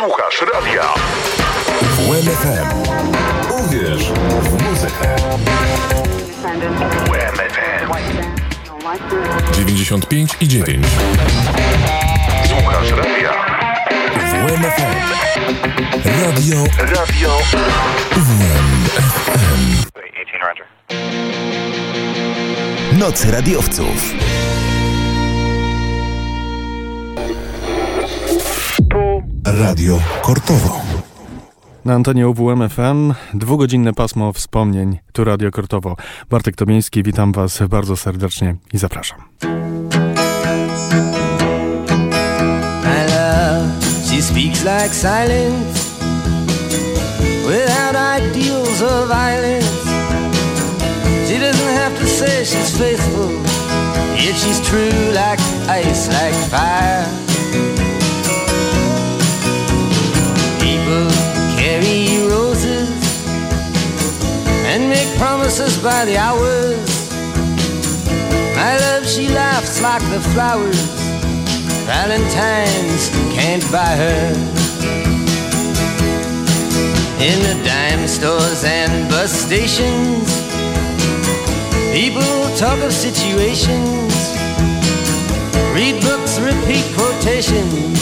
Słuchasz radia. WMFM. Uwierz w muzykę. WMFM. 95 i 9. Słuchasz radia. WMFM. Radio. Radio. WMFM. Noc radiowców. Radio Kortowo. Na antenie UWM FM dwugodzinne pasmo wspomnień, tu Radio Kortowo. Bartek Tomiński, witam Was bardzo serdecznie i zapraszam. My love, she speaks like silence Without ideals of violence She doesn't have to say she's faithful Yet she's true like ice, like fire promises by the hours. My love, she laughs like the flowers. Valentine's can't buy her. In the dime stores and bus stations, people talk of situations, read books, repeat quotations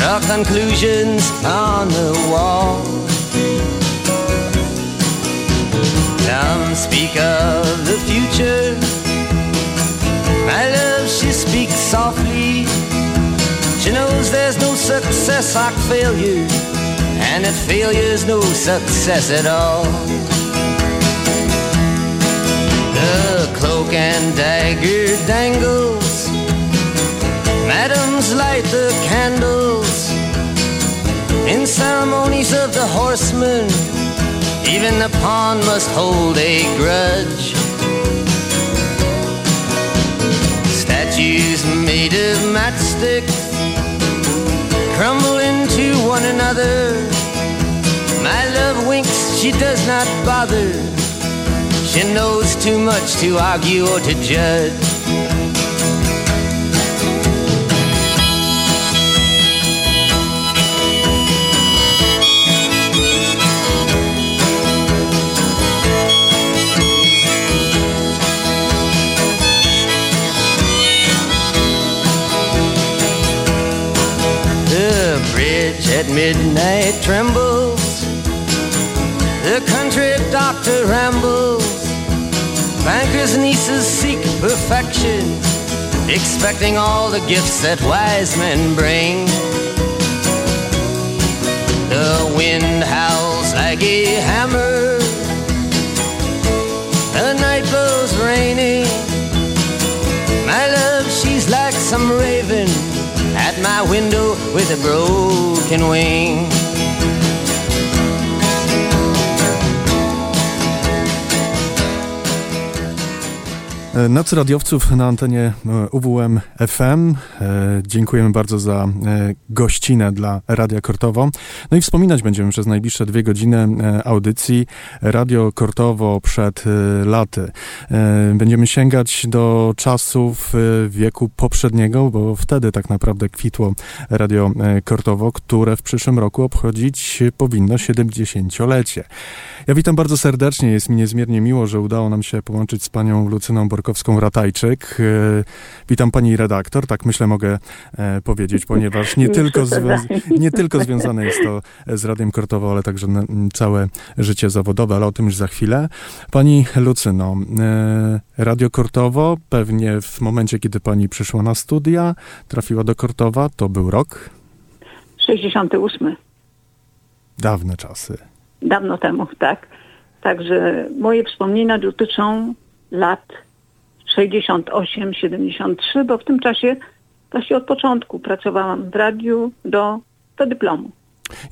draw conclusions on the wall. Some speak of the future. My love, she speaks softly. She knows there's no success like failure, and that failure's no success at all. The cloak and dagger dangles. Madams light the candles in ceremonies of the horsemen, even the pawn must hold a grudge. Statues made of matchsticks crumble into one another. My love winks, she does not bother. She knows too much to argue or to judge. Midnight trembles. The country doctor rambles. Bankers' nieces seek perfection, expecting all the gifts that wise men bring. The wind howls like a hammer. The night blows rainy. My love, she's like some raven at my window with a broken wing. E, Noc radiowców na antenie e, UWM FM. E, dziękujemy bardzo za gościnę dla Radia Kortowo. No i wspominać będziemy przez najbliższe dwie godziny audycji Radio Kortowo przed laty. Będziemy sięgać do czasów wieku poprzedniego, bo wtedy tak naprawdę kwitło Radio Kortowo, które w przyszłym roku obchodzić powinno 70-lecie. Ja witam bardzo serdecznie. Jest mi niezmiernie miło, że udało nam się połączyć z panią Lucyną Borkowską-Ratajczyk. E, witam pani redaktor, tak myślę mogę e, powiedzieć, ponieważ nie tylko, nie tylko związane jest to z Radiem Kortowo, ale także całe życie zawodowe, ale o tym już za chwilę. Pani Lucyno, e, Radio Kortowo pewnie w momencie, kiedy pani przyszła na studia, trafiła do Kortowa, to był rok? 68. Dawne czasy dawno temu, tak. Także moje wspomnienia dotyczą lat 68, 73, bo w tym czasie właśnie od początku pracowałam w radiu do, do dyplomu.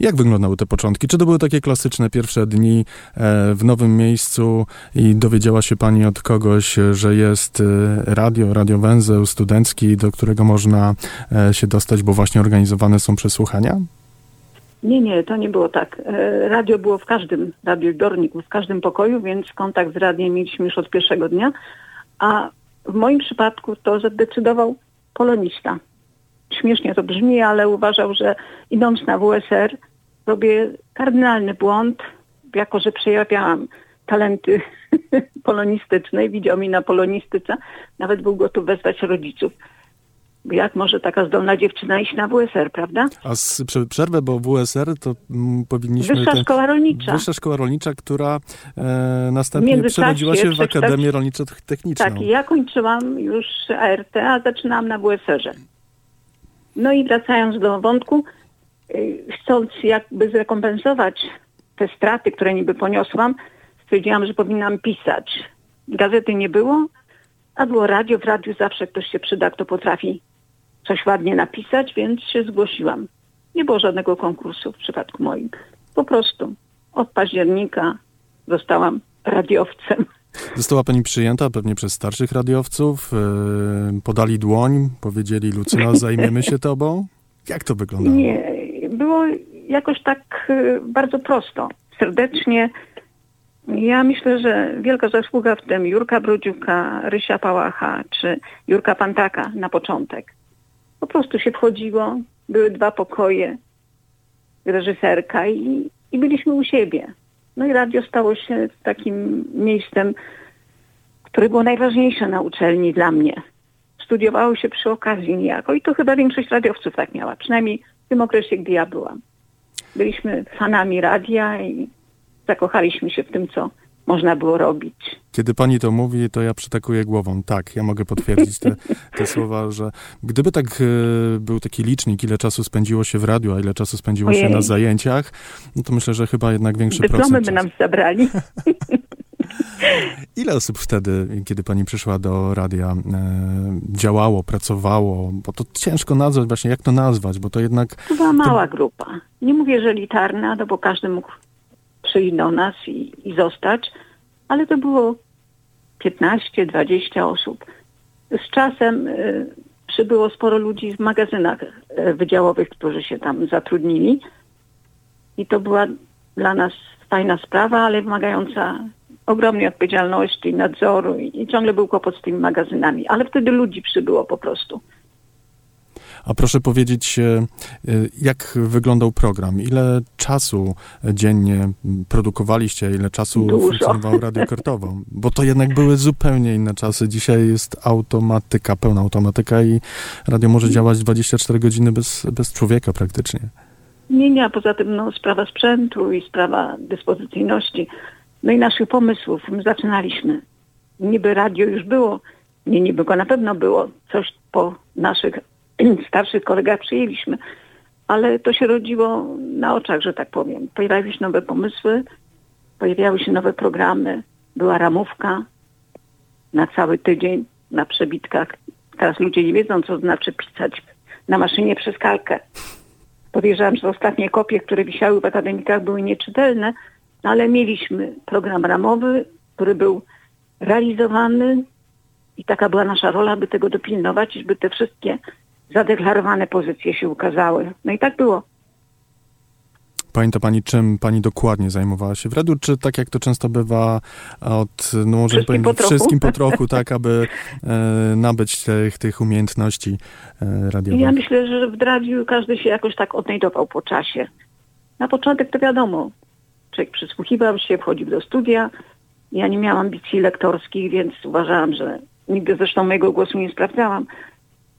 Jak wyglądały te początki? Czy to były takie klasyczne pierwsze dni e, w nowym miejscu i dowiedziała się pani od kogoś, że jest e, radio, radiowęzeł studencki, do którego można e, się dostać, bo właśnie organizowane są przesłuchania? Nie, nie, to nie było tak. Radio było w każdym radiodorniku, w każdym pokoju, więc kontakt z radiem mieliśmy już od pierwszego dnia, a w moim przypadku to zadecydował polonista. śmiesznie to brzmi, ale uważał, że idąc na WSR robię kardynalny błąd, jako że przejawiałam talenty polonistyczne i widział mi na polonistyce, nawet był gotów wezwać rodziców. Jak może taka zdolna dziewczyna iść na WSR, prawda? A z prze- przerwę, bo WSR to mm, powinniśmy... Wyższa ten- Szkoła Rolnicza. Wyższa Szkoła Rolnicza, która e, następnie przerodziła się w Akademię Rolniczo-Techniczną. Tak, ja kończyłam już ART, a zaczynałam na WSR-ze. No i wracając do wątku, y, chcąc jakby zrekompensować te straty, które niby poniosłam, stwierdziłam, że powinnam pisać. Gazety nie było, a było radio. W radiu zawsze ktoś się przyda, kto potrafi coś ładnie napisać, więc się zgłosiłam. Nie było żadnego konkursu w przypadku moim. Po prostu od października zostałam radiowcem. Została pani przyjęta pewnie przez starszych radiowców, e, podali dłoń, powiedzieli Lucyna, zajmiemy się tobą. Jak to wyglądało? Nie, było jakoś tak y, bardzo prosto, serdecznie. Ja myślę, że wielka zasługa w tym Jurka Brodziuka, Rysia Pałacha czy Jurka Pantaka na początek. Po prostu się wchodziło, były dwa pokoje, reżyserka i, i byliśmy u siebie. No i radio stało się takim miejscem, które było najważniejsze na uczelni dla mnie. Studiowało się przy okazji niejako i to chyba większość radiowców tak miała, przynajmniej w tym okresie, gdy ja byłam. Byliśmy fanami radia i zakochaliśmy się w tym, co można było robić. Kiedy pani to mówi, to ja przytakuję głową. Tak, ja mogę potwierdzić te, te słowa, że gdyby tak e, był taki licznik, ile czasu spędziło się w radiu, a ile czasu spędziło się Ojej. na zajęciach, no to myślę, że chyba jednak większy Dyplomy procent. by czasu. nam zabrali. Ile osób wtedy, kiedy pani przyszła do radia, e, działało, pracowało? Bo to ciężko nazwać właśnie, jak to nazwać, bo to jednak To była mała grupa. Nie mówię, że elitarna, no bo każdy mógł przyjść do nas i, i zostać, ale to było 15-20 osób. Z czasem y, przybyło sporo ludzi w magazynach y, wydziałowych, którzy się tam zatrudnili i to była dla nas fajna sprawa, ale wymagająca ogromnej odpowiedzialności, nadzoru i, i ciągle był kłopot z tymi magazynami. Ale wtedy ludzi przybyło po prostu. A proszę powiedzieć, e, e, jak wyglądał program? Ile czasu dziennie produkowaliście? Ile czasu Dużo. funkcjonował Radio Kortowo? Bo to jednak były zupełnie inne czasy. Dzisiaj jest automatyka, pełna automatyka i radio może działać 24 godziny bez, bez człowieka praktycznie. Nie, nie, a poza tym no, sprawa sprzętu i sprawa dyspozycyjności, no i naszych pomysłów. My zaczynaliśmy. Niby radio już było, nie niby go na pewno było, coś po naszych starszych kolegach przyjęliśmy, ale to się rodziło na oczach, że tak powiem. Pojawiały się nowe pomysły, pojawiały się nowe programy, była ramówka na cały tydzień, na przebitkach. Teraz ludzie nie wiedzą, co znaczy pisać na maszynie przez kalkę. Podejrzewam, że ostatnie kopie, które wisiały w akademikach były nieczytelne, no ale mieliśmy program ramowy, który był realizowany i taka była nasza rola, by tego dopilnować, żeby te wszystkie zadeklarowane pozycje się ukazały. No i tak było. Pamięta pani, czym pani dokładnie zajmowała się w radiu, czy tak jak to często bywa od, no może Wszystkim powiem, po trochu. wszystkim po trochu, tak, aby e, nabyć tych, tych umiejętności e, radiowych? Ja myślę, że w radiu każdy się jakoś tak odnajdował po czasie. Na początek to wiadomo, człowiek przysłuchiwał się, wchodził do studia. Ja nie miałam ambicji lektorskich, więc uważałam, że nigdy zresztą mojego głosu nie sprawdzałam,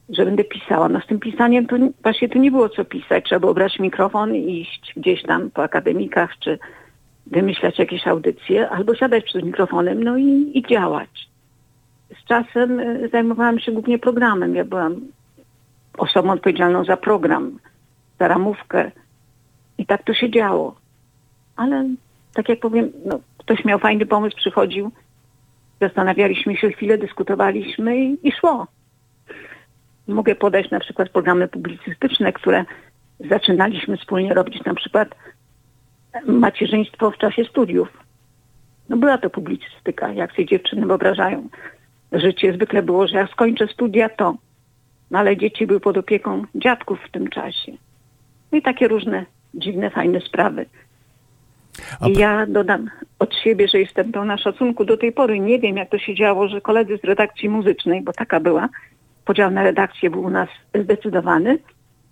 że będę pisała. No z tym pisaniem to nie- właśnie tu nie było co pisać. Trzeba było brać mikrofon i iść gdzieś tam po akademikach, czy wymyślać jakieś audycje, albo siadać przed mikrofonem, no i, i działać. Z czasem y, zajmowałam się głównie programem. Ja byłam osobą odpowiedzialną za program, za ramówkę. I tak to się działo. Ale tak jak powiem, no, ktoś miał fajny pomysł, przychodził, zastanawialiśmy się chwilę, dyskutowaliśmy i, i szło. Mogę podać na przykład programy publicystyczne, które zaczynaliśmy wspólnie robić, na przykład macierzyństwo w czasie studiów. No była to publicystyka, jak sobie dziewczyny wyobrażają. Życie zwykle było, że jak skończę studia, to no ale dzieci były pod opieką dziadków w tym czasie. No i takie różne dziwne, fajne sprawy. I ja dodam od siebie, że jestem pełna szacunku do tej pory. Nie wiem, jak to się działo, że koledzy z redakcji muzycznej, bo taka była, podział na redakcję był u nas zdecydowany,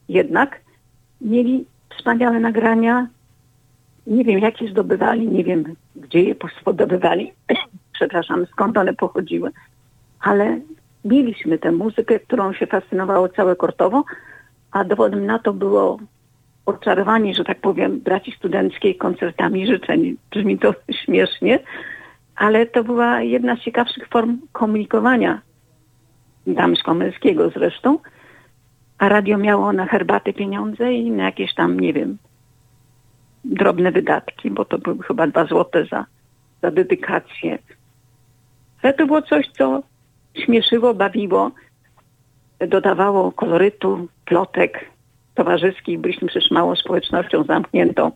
jednak mieli wspaniałe nagrania. Nie wiem, jak je zdobywali, nie wiem, gdzie je zdobywali, przepraszam, skąd one pochodziły, ale mieliśmy tę muzykę, którą się fascynowało całe Kortowo, a dowodem na to było oczarowanie, że tak powiem, braci studenckiej koncertami życzeń. Brzmi to śmiesznie, ale to była jedna z ciekawszych form komunikowania damsko-męskiego zresztą, a radio miało na herbatę pieniądze i na jakieś tam, nie wiem, drobne wydatki, bo to były chyba dwa złote za, za dedykację. Ale to było coś, co śmieszyło, bawiło, dodawało kolorytu, plotek towarzyskich. Byliśmy przecież małą społecznością zamkniętą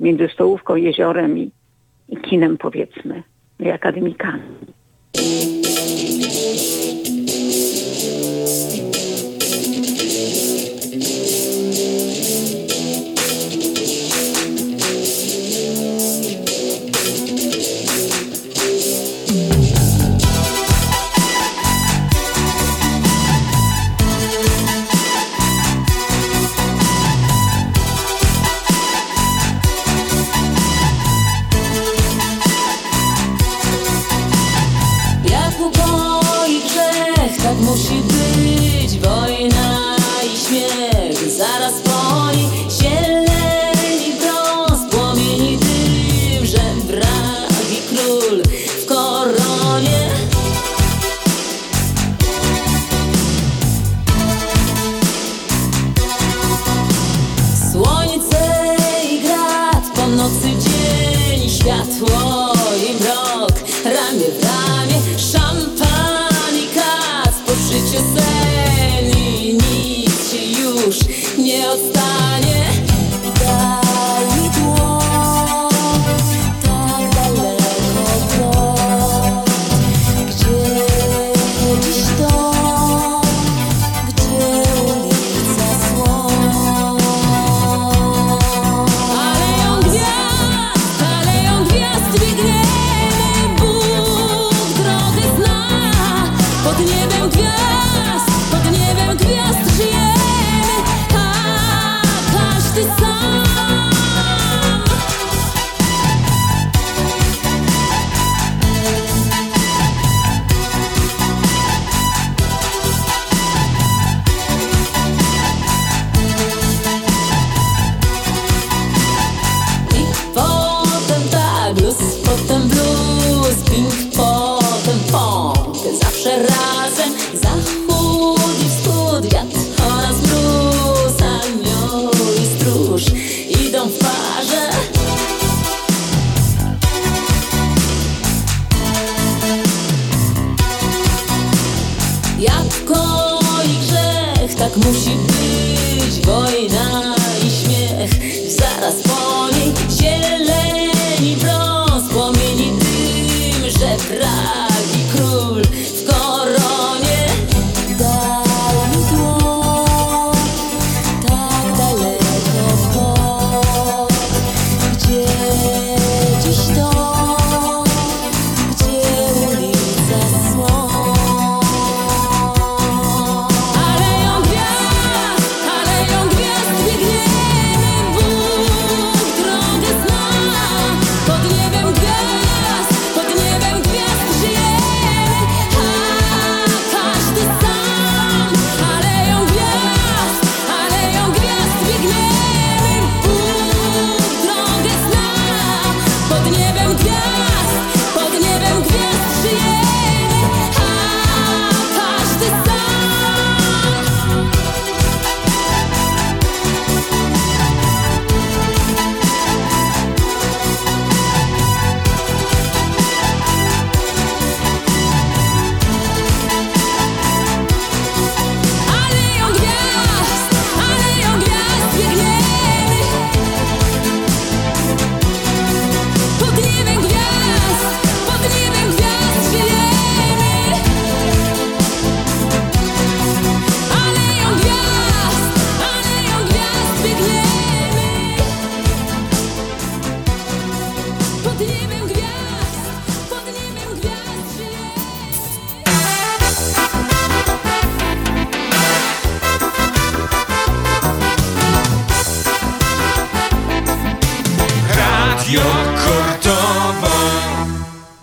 między stołówką, jeziorem i, i kinem, powiedzmy, i akademikami.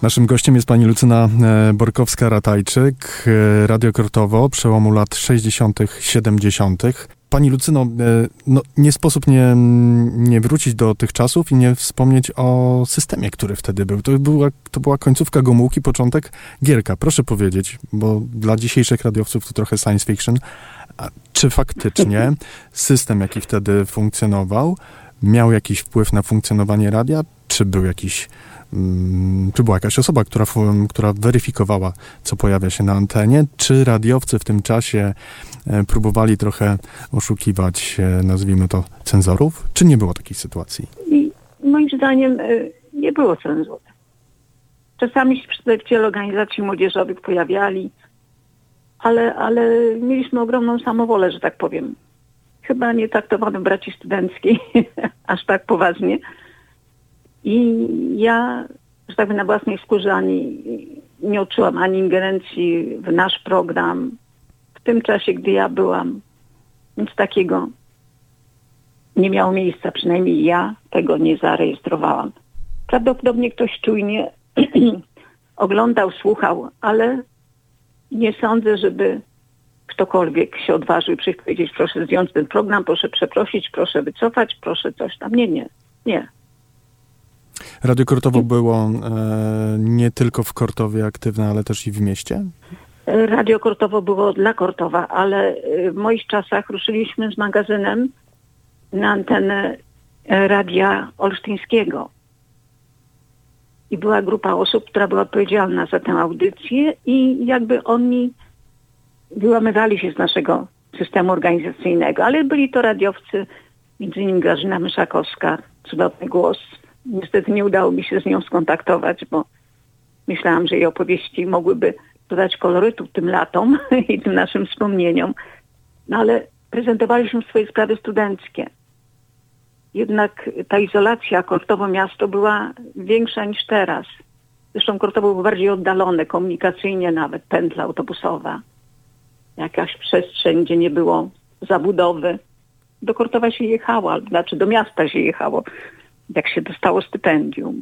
Naszym gościem jest pani Lucyna e, Borkowska-Ratajczyk, e, Radio Kortowo, przełomu lat 60., 70. Pani Lucyno, e, no, nie sposób nie, nie wrócić do tych czasów i nie wspomnieć o systemie, który wtedy był. To była, to była końcówka Gomułki, początek Gierka. Proszę powiedzieć, bo dla dzisiejszych radiowców to trochę science fiction, czy faktycznie system, jaki wtedy funkcjonował, miał jakiś wpływ na funkcjonowanie radia, czy był jakiś czy była jakaś osoba, która, która weryfikowała, co pojawia się na antenie, czy radiowcy w tym czasie e, próbowali trochę oszukiwać, e, nazwijmy to, cenzorów, czy nie było takiej sytuacji? I moim zdaniem e, nie było cenzury. Czasami się przedstawiciele organizacji młodzieżowych pojawiali, ale, ale mieliśmy ogromną samowolę, że tak powiem. Chyba nie traktowano braci studenckiej aż tak poważnie. I ja, że tak powiem, na własnej skórze ani nie odczułam ani ingerencji w nasz program w tym czasie, gdy ja byłam. Nic takiego nie miało miejsca, przynajmniej ja tego nie zarejestrowałam. Prawdopodobnie ktoś czujnie oglądał, słuchał, ale nie sądzę, żeby ktokolwiek się odważył przyjść powiedzieć, proszę zdjąć ten program, proszę przeprosić, proszę wycofać, proszę coś tam. Nie, nie, nie. Radio Kortowo było e, nie tylko w Kortowie aktywne, ale też i w mieście? Radio Kortowo było dla Kortowa, ale e, w moich czasach ruszyliśmy z magazynem na antenę e, Radia Olsztyńskiego. I była grupa osób, która była odpowiedzialna za tę audycję i jakby oni wyłamywali się z naszego systemu organizacyjnego, ale byli to radiowcy, między innymi Grażyna Myszakowska, cudowny głos, Niestety nie udało mi się z nią skontaktować, bo myślałam, że jej opowieści mogłyby dodać kolorytu tym latom i tym naszym wspomnieniom. No ale prezentowaliśmy swoje sprawy studenckie. Jednak ta izolacja Kortowo miasto była większa niż teraz. Zresztą Kortowo było bardziej oddalone komunikacyjnie nawet, pętla autobusowa. Jakaś przestrzeń, gdzie nie było zabudowy. Do Kortowa się jechało, znaczy do miasta się jechało jak się dostało stypendium.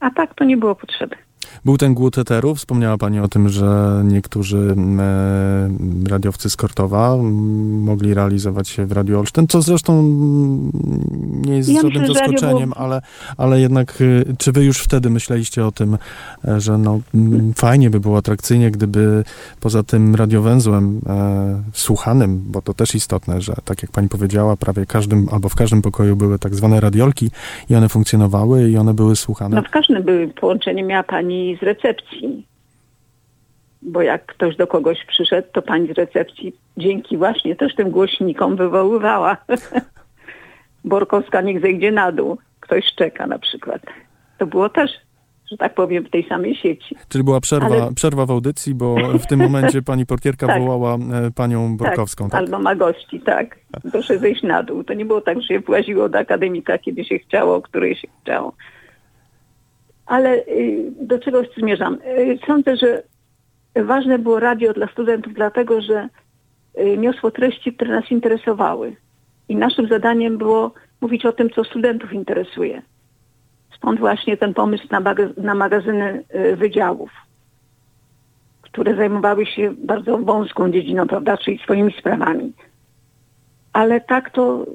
A tak to nie było potrzeby. Był ten głód eteru. Wspomniała Pani o tym, że niektórzy e, radiowcy z Kortowa mogli realizować się w Radiu Olsztyn, co zresztą nie jest ja żadnym zaskoczeniem, było... ale, ale jednak e, czy Wy już wtedy myśleliście o tym, e, że no, fajnie by było atrakcyjnie, gdyby poza tym radiowęzłem e, słuchanym, bo to też istotne, że tak jak Pani powiedziała, prawie każdym albo w każdym pokoju były tak zwane radiolki i one funkcjonowały i one były słuchane. No w każdym były połączenie miała Pani pani z recepcji. Bo jak ktoś do kogoś przyszedł, to pani z recepcji dzięki właśnie też tym głośnikom wywoływała. Borkowska niech zejdzie na dół. Ktoś czeka na przykład. To było też że tak powiem, w tej samej sieci. Czyli była przerwa, Ale... przerwa w audycji, bo w tym momencie pani portierka tak. wołała e, panią tak, Borkowską. Tak, tak, albo ma gości, tak. Proszę zejść na dół. To nie było tak, że się właziło do akademika, kiedy się chciało, o której się chciało. Ale y, do czego zmierzam? Y, sądzę, że ważne było radio dla studentów, dlatego że y, niosło treści, które nas interesowały. I naszym zadaniem było mówić o tym, co studentów interesuje. Stąd właśnie ten pomysł na, na magazyny wydziałów, które zajmowały się bardzo wąską dziedziną, prawda, czyli swoimi sprawami. Ale tak to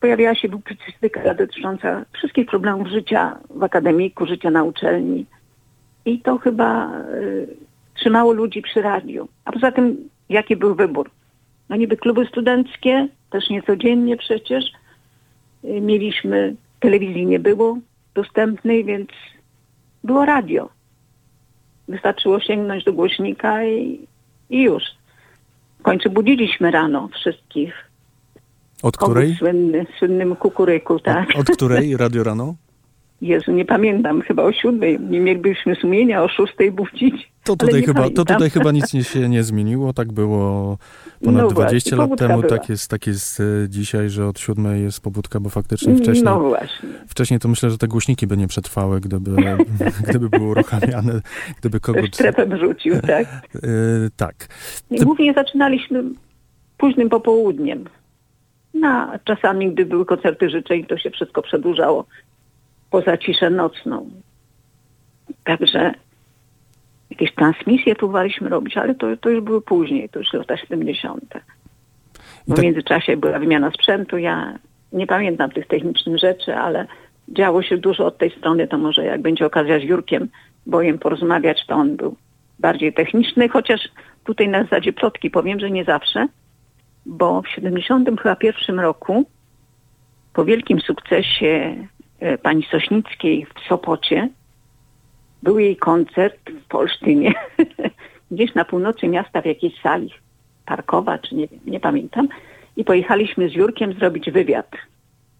pojawiała się publicystyka dotycząca wszystkich problemów życia w akademiku, życia na uczelni. I to chyba y, trzymało ludzi przy radiu. A poza tym, jaki był wybór? No niby kluby studenckie, też niecodziennie przecież. Y, mieliśmy, telewizji nie było dostępnej, więc było radio. Wystarczyło sięgnąć do głośnika i, i już. W końcu budziliśmy rano wszystkich od której? słynny, słynnym kukuryku, tak. Od, od której radio rano? Jezu, nie pamiętam, chyba o siódmej. Nie mielibyśmy sumienia o szóstej budzić. To tutaj, chyba, to tutaj chyba nic nie się nie zmieniło. Tak było ponad no 20 lat temu. Tak jest, tak jest e, dzisiaj, że od siódmej jest pobudka, bo faktycznie mm, wcześniej... No właśnie. Wcześniej to myślę, że te głośniki by nie przetrwały, gdyby, gdyby były uruchamiane, gdyby kogoś... Trepem rzucił, tak? Yy, tak. Głównie zaczynaliśmy późnym popołudniem. No, czasami, gdy były koncerty życzeń, to się wszystko przedłużało poza ciszę nocną. Także jakieś transmisje próbowaliśmy robić, ale to, to już były później, to już lata 70. Bo tak- w międzyczasie była wymiana sprzętu. Ja nie pamiętam tych technicznych rzeczy, ale działo się dużo od tej strony. To może jak będzie okazja z Jurkiem Bojem porozmawiać, to on był bardziej techniczny, chociaż tutaj na zasadzie plotki powiem, że nie zawsze, bo w 70 chyba pierwszym roku po wielkim sukcesie e, pani Sośnickiej w Sopocie był jej koncert w Polsztynie, gdzieś na północy miasta w jakiejś sali parkowa, czy nie nie pamiętam. I pojechaliśmy z Jurkiem zrobić wywiad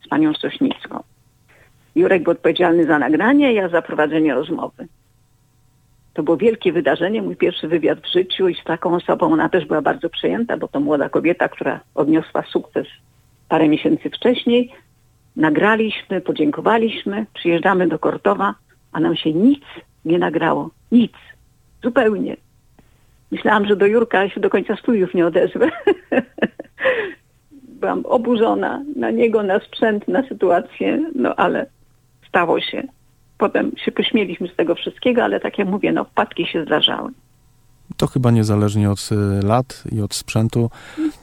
z panią Sośnicką. Jurek był odpowiedzialny za nagranie, ja za prowadzenie rozmowy. To było wielkie wydarzenie, mój pierwszy wywiad w życiu i z taką osobą ona też była bardzo przejęta, bo to młoda kobieta, która odniosła sukces parę miesięcy wcześniej. Nagraliśmy, podziękowaliśmy, przyjeżdżamy do Kortowa, a nam się nic nie nagrało. Nic. Zupełnie. Myślałam, że do Jurka się do końca studiów nie odezwę. Byłam oburzona na niego, na sprzęt, na sytuację, no ale stało się. Potem się pośmieliśmy z tego wszystkiego, ale tak jak mówię, no wpadki się zdarzały. To chyba niezależnie od y, lat i od sprzętu.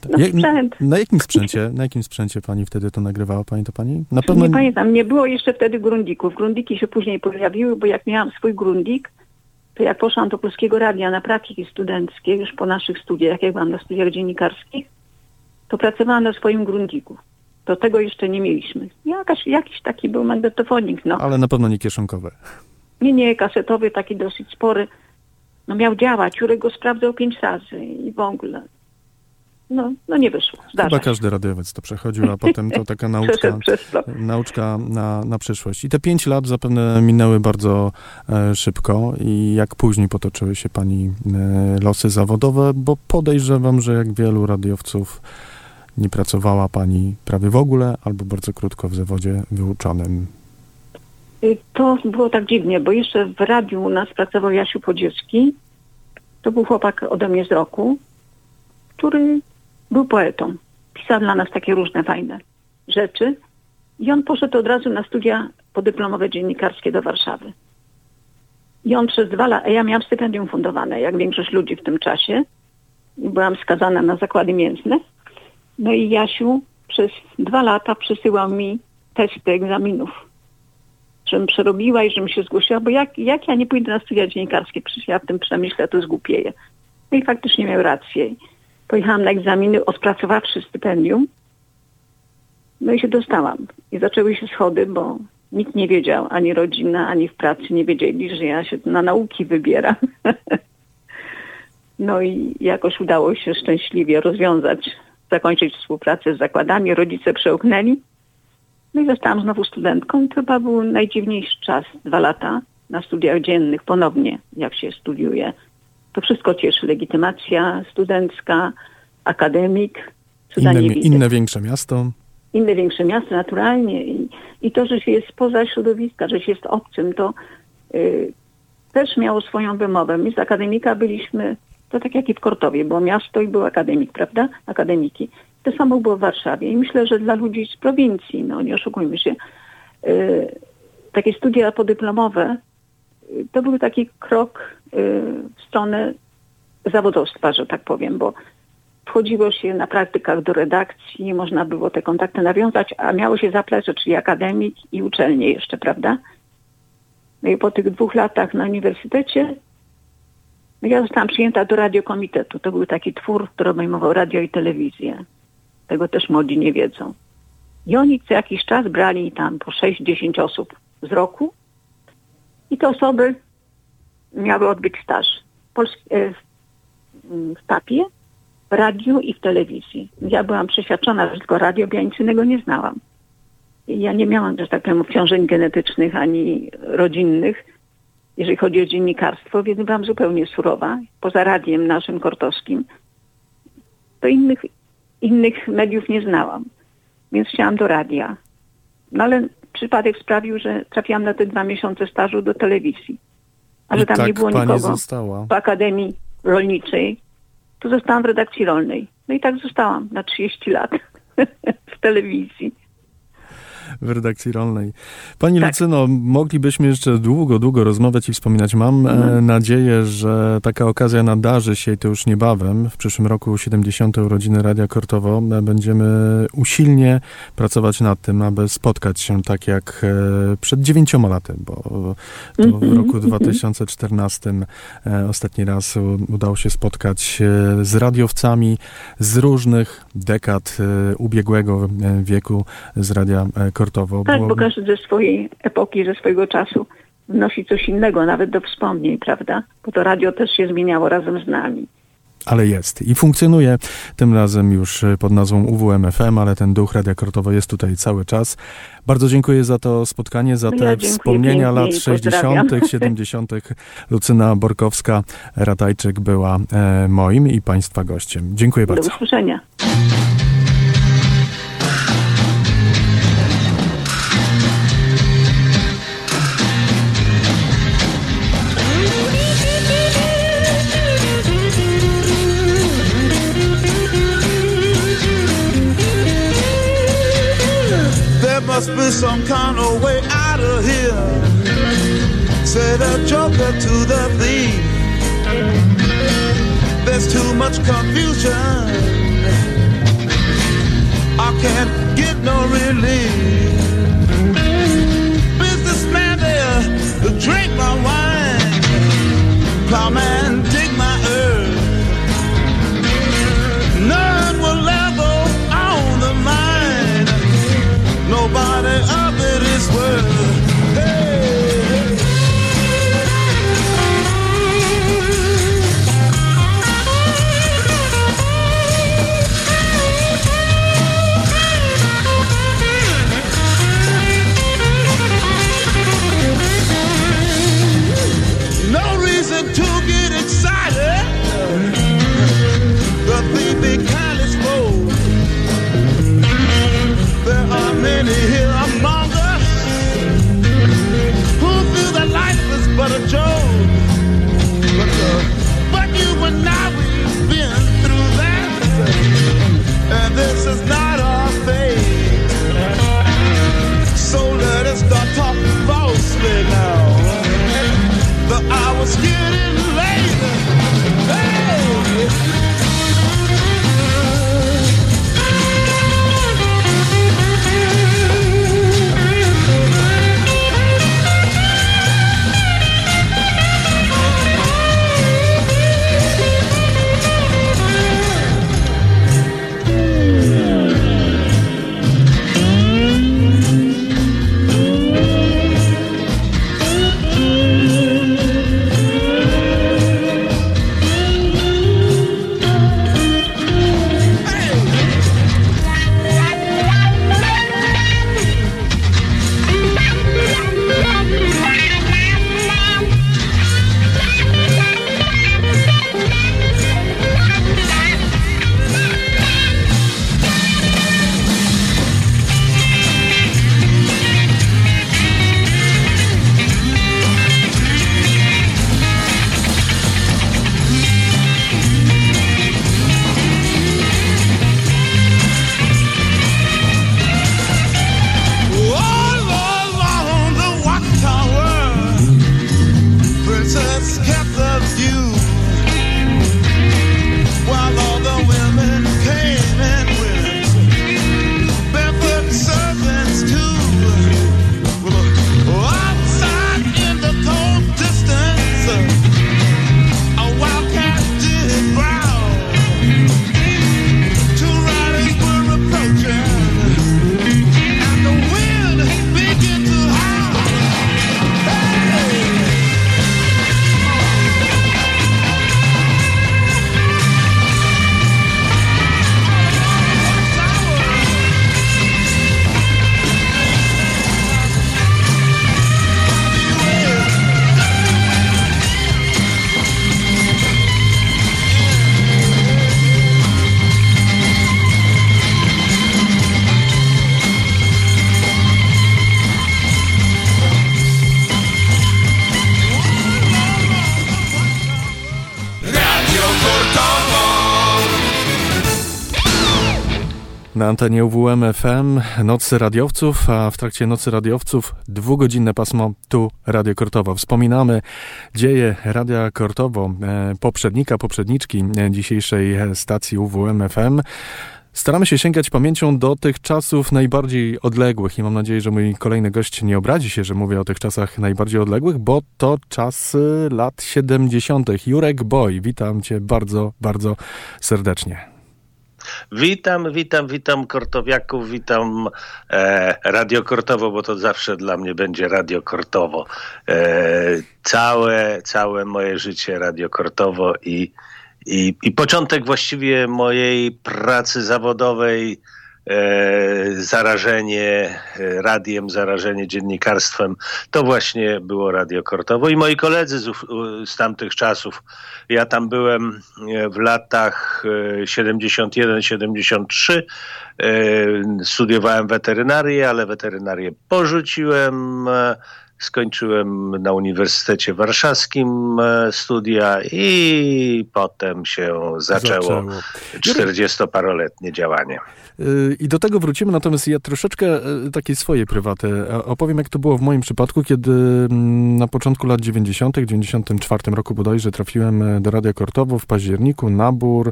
No Jak- sprzęt. Na jakim sprzęcie, na jakim sprzęcie pani wtedy to nagrywała? Pani to pani? Na pewno Nie pamiętam, nie było jeszcze wtedy grundików. Grundiki się później pojawiły, bo jak miałam swój grundik, to jak poszłam do Polskiego Radia na praktyki studenckie, już po naszych studiach, jak byłam na studiach dziennikarskich, to pracowałam na swoim grundiku. To tego jeszcze nie mieliśmy. Jakaś, jakiś taki był magnetofonik, no. ale na pewno nie kieszonkowe. Nie, nie, kasetowy, taki dosyć spory. No miał działać, Jurek go sprawdzał pięć razy i w ogóle. No, no nie wyszło. Zdarza Chyba każdy radiowiec to przechodził, a potem to taka nauczka, nauczka na, na przyszłość. I te pięć lat zapewne minęły bardzo e, szybko. I jak później potoczyły się pani e, losy zawodowe? Bo podejrzewam, że jak wielu radiowców nie pracowała pani prawie w ogóle, albo bardzo krótko w zawodzie wyuczonym. Y, To było tak dziwnie, bo jeszcze w radiu u nas pracował Jasiu Podziewski. To był chłopak ode mnie z roku, który był poetą. Pisał dla nas takie różne fajne rzeczy. I on poszedł od razu na studia podyplomowe dziennikarskie do Warszawy. I on przez dwa lata, ja miałam stypendium fundowane, jak większość ludzi w tym czasie. Byłam skazana na zakłady mięsne. No i Jasiu przez dwa lata przysyłał mi testy egzaminów żebym przerobiła i żebym się zgłosiła, bo jak, jak ja nie pójdę na studia dziennikarskie, przecież ja w tym przemyśle to zgłupieję. No i faktycznie miał rację. Pojechałam na egzaminy, odpracowawszy stypendium, no i się dostałam. I zaczęły się schody, bo nikt nie wiedział, ani rodzina, ani w pracy nie wiedzieli, że ja się na nauki wybieram. no i jakoś udało się szczęśliwie rozwiązać, zakończyć współpracę z zakładami. Rodzice przełknęli. No i zostałam znowu studentką. To chyba był najdziwniejszy czas, dwa lata na studiach dziennych ponownie, jak się studiuje. To wszystko cieszy. Legitymacja studencka, akademik, cuda Inne, inne większe miasto. Inne większe miasto naturalnie i, i to, że się jest spoza środowiska, że się jest obcym, to y, też miało swoją wymowę. My z akademika byliśmy, to tak jak i w Kortowie, było miasto i był akademik, prawda? Akademiki. To samo było w Warszawie i myślę, że dla ludzi z prowincji, no nie oszukujmy się, y, takie studia podyplomowe y, to był taki krok y, w stronę zawodowstwa, że tak powiem, bo wchodziło się na praktykach do redakcji, można było te kontakty nawiązać, a miało się zaplecze, czyli akademik i uczelnie jeszcze, prawda? No i po tych dwóch latach na uniwersytecie ja zostałam przyjęta do radiokomitetu. To był taki twór, który obejmował radio i telewizję. Tego też młodzi nie wiedzą. I oni co jakiś czas brali tam po 6-10 osób z roku i te osoby miały odbyć staż w, Pols- e, w, w radiu i w telewizji. Ja byłam przeświadczona, że tylko radio, bo ja nic innego nie znałam. Ja nie miałam, że tak powiem, obciążeń genetycznych ani rodzinnych, jeżeli chodzi o dziennikarstwo, więc byłam zupełnie surowa. Poza radiem naszym kortowskim, to innych, innych mediów nie znałam. Więc chciałam do radia. No ale przypadek sprawił, że trafiłam na te dwa miesiące stażu do telewizji. A że I tam tak nie było nikogo została. w Akademii Rolniczej, to zostałam w redakcji rolnej. No i tak zostałam na 30 lat w telewizji. W redakcji rolnej. Pani Tak. Lucyno, moglibyśmy jeszcze długo, długo rozmawiać i wspominać. Mam e, Mhm. nadzieję, że taka okazja nadarzy się i to już niebawem. W przyszłym roku 70. urodziny Radia Kortowo. E, Będziemy usilnie pracować nad tym, aby spotkać się tak jak e, przed dziewięcioma laty, bo to w Mhm, roku mhm. 2014 e, ostatni raz udało się spotkać z radiowcami z różnych dekad ubiegłego wieku z Radia e, Kortowo. Tak, Było- bo każdy ze swojej epoki, ze swojego czasu wnosi coś innego, nawet do wspomnień, prawda? Bo to radio też się zmieniało razem z nami. ale jest i funkcjonuje tym razem już pod nazwą UWMFM, ale ten duch Radia Kortowo jest tutaj cały czas. Bardzo dziękuję za to spotkanie, za No te ja wspomnienia lat i pozdrawiam. 60., 70. Lucyna Borkowska-Ratajczyk była e, moim i Państwa gościem. Dziękuję Do bardzo. usłyszenia. Na antenie UWM FM Nocy Radiowców, a w trakcie Nocy Radiowców dwugodzinne pasmo tu Radio Kortowo. Wspominamy dzieje Radia Kortowo, e, poprzednika, poprzedniczki e, dzisiejszej stacji UWM FM. Staramy się sięgać pamięcią do tych czasów najbardziej odległych i mam nadzieję, że mój kolejny gość nie obrazi się, że mówię o tych czasach najbardziej odległych, bo to czasy lat 70. Jurek Boy, witam cię bardzo, bardzo serdecznie. Witam, witam, witam Kortowiaków, witam e, Radio Kortowo, bo to zawsze dla mnie będzie Radio Kortowo. E, całe, całe moje życie Radio Kortowo i, i, i początek właściwie mojej pracy zawodowej E, zarażenie e, radiem, zarażenie dziennikarstwem, to właśnie było Radio Kortowo. I moi koledzy z, z tamtych czasów, ja tam byłem e, w latach 71-73, studiowałem weterynarię, ale weterynarię porzuciłem, skończyłem na Uniwersytecie Warszawskim studia i potem się zaczęło 40-paroletnie działanie. Y, I do tego wrócimy, natomiast ja troszeczkę y, takiej swojej prywaty opowiem, jak to było w moim przypadku, kiedy mm, na początku lat 90., w 94 roku bodajże trafiłem e, do Radia Kortowo w październiku, nabór,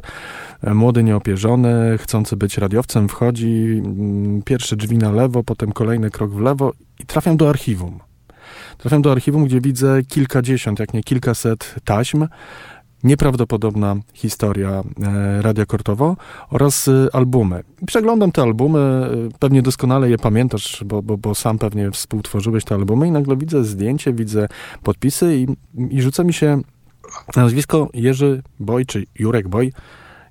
e, młody nieopierzony, chcący być radiowcem, wchodzi, mm, pierwsze drzwi na lewo, potem kolejny krok w lewo i trafiam do archiwum. Trafiam do archiwum, gdzie widzę kilkadziesiąt, jak nie kilkaset taśm, nieprawdopodobna historia e, Radia Kortowo oraz e, albumy. Przeglądam te albumy, e, pewnie doskonale je pamiętasz, bo, bo, bo sam pewnie współtworzyłeś te albumy i nagle widzę zdjęcie, widzę podpisy i, i rzuca mi się nazwisko Jerzy Boj, czy Jurek Boj,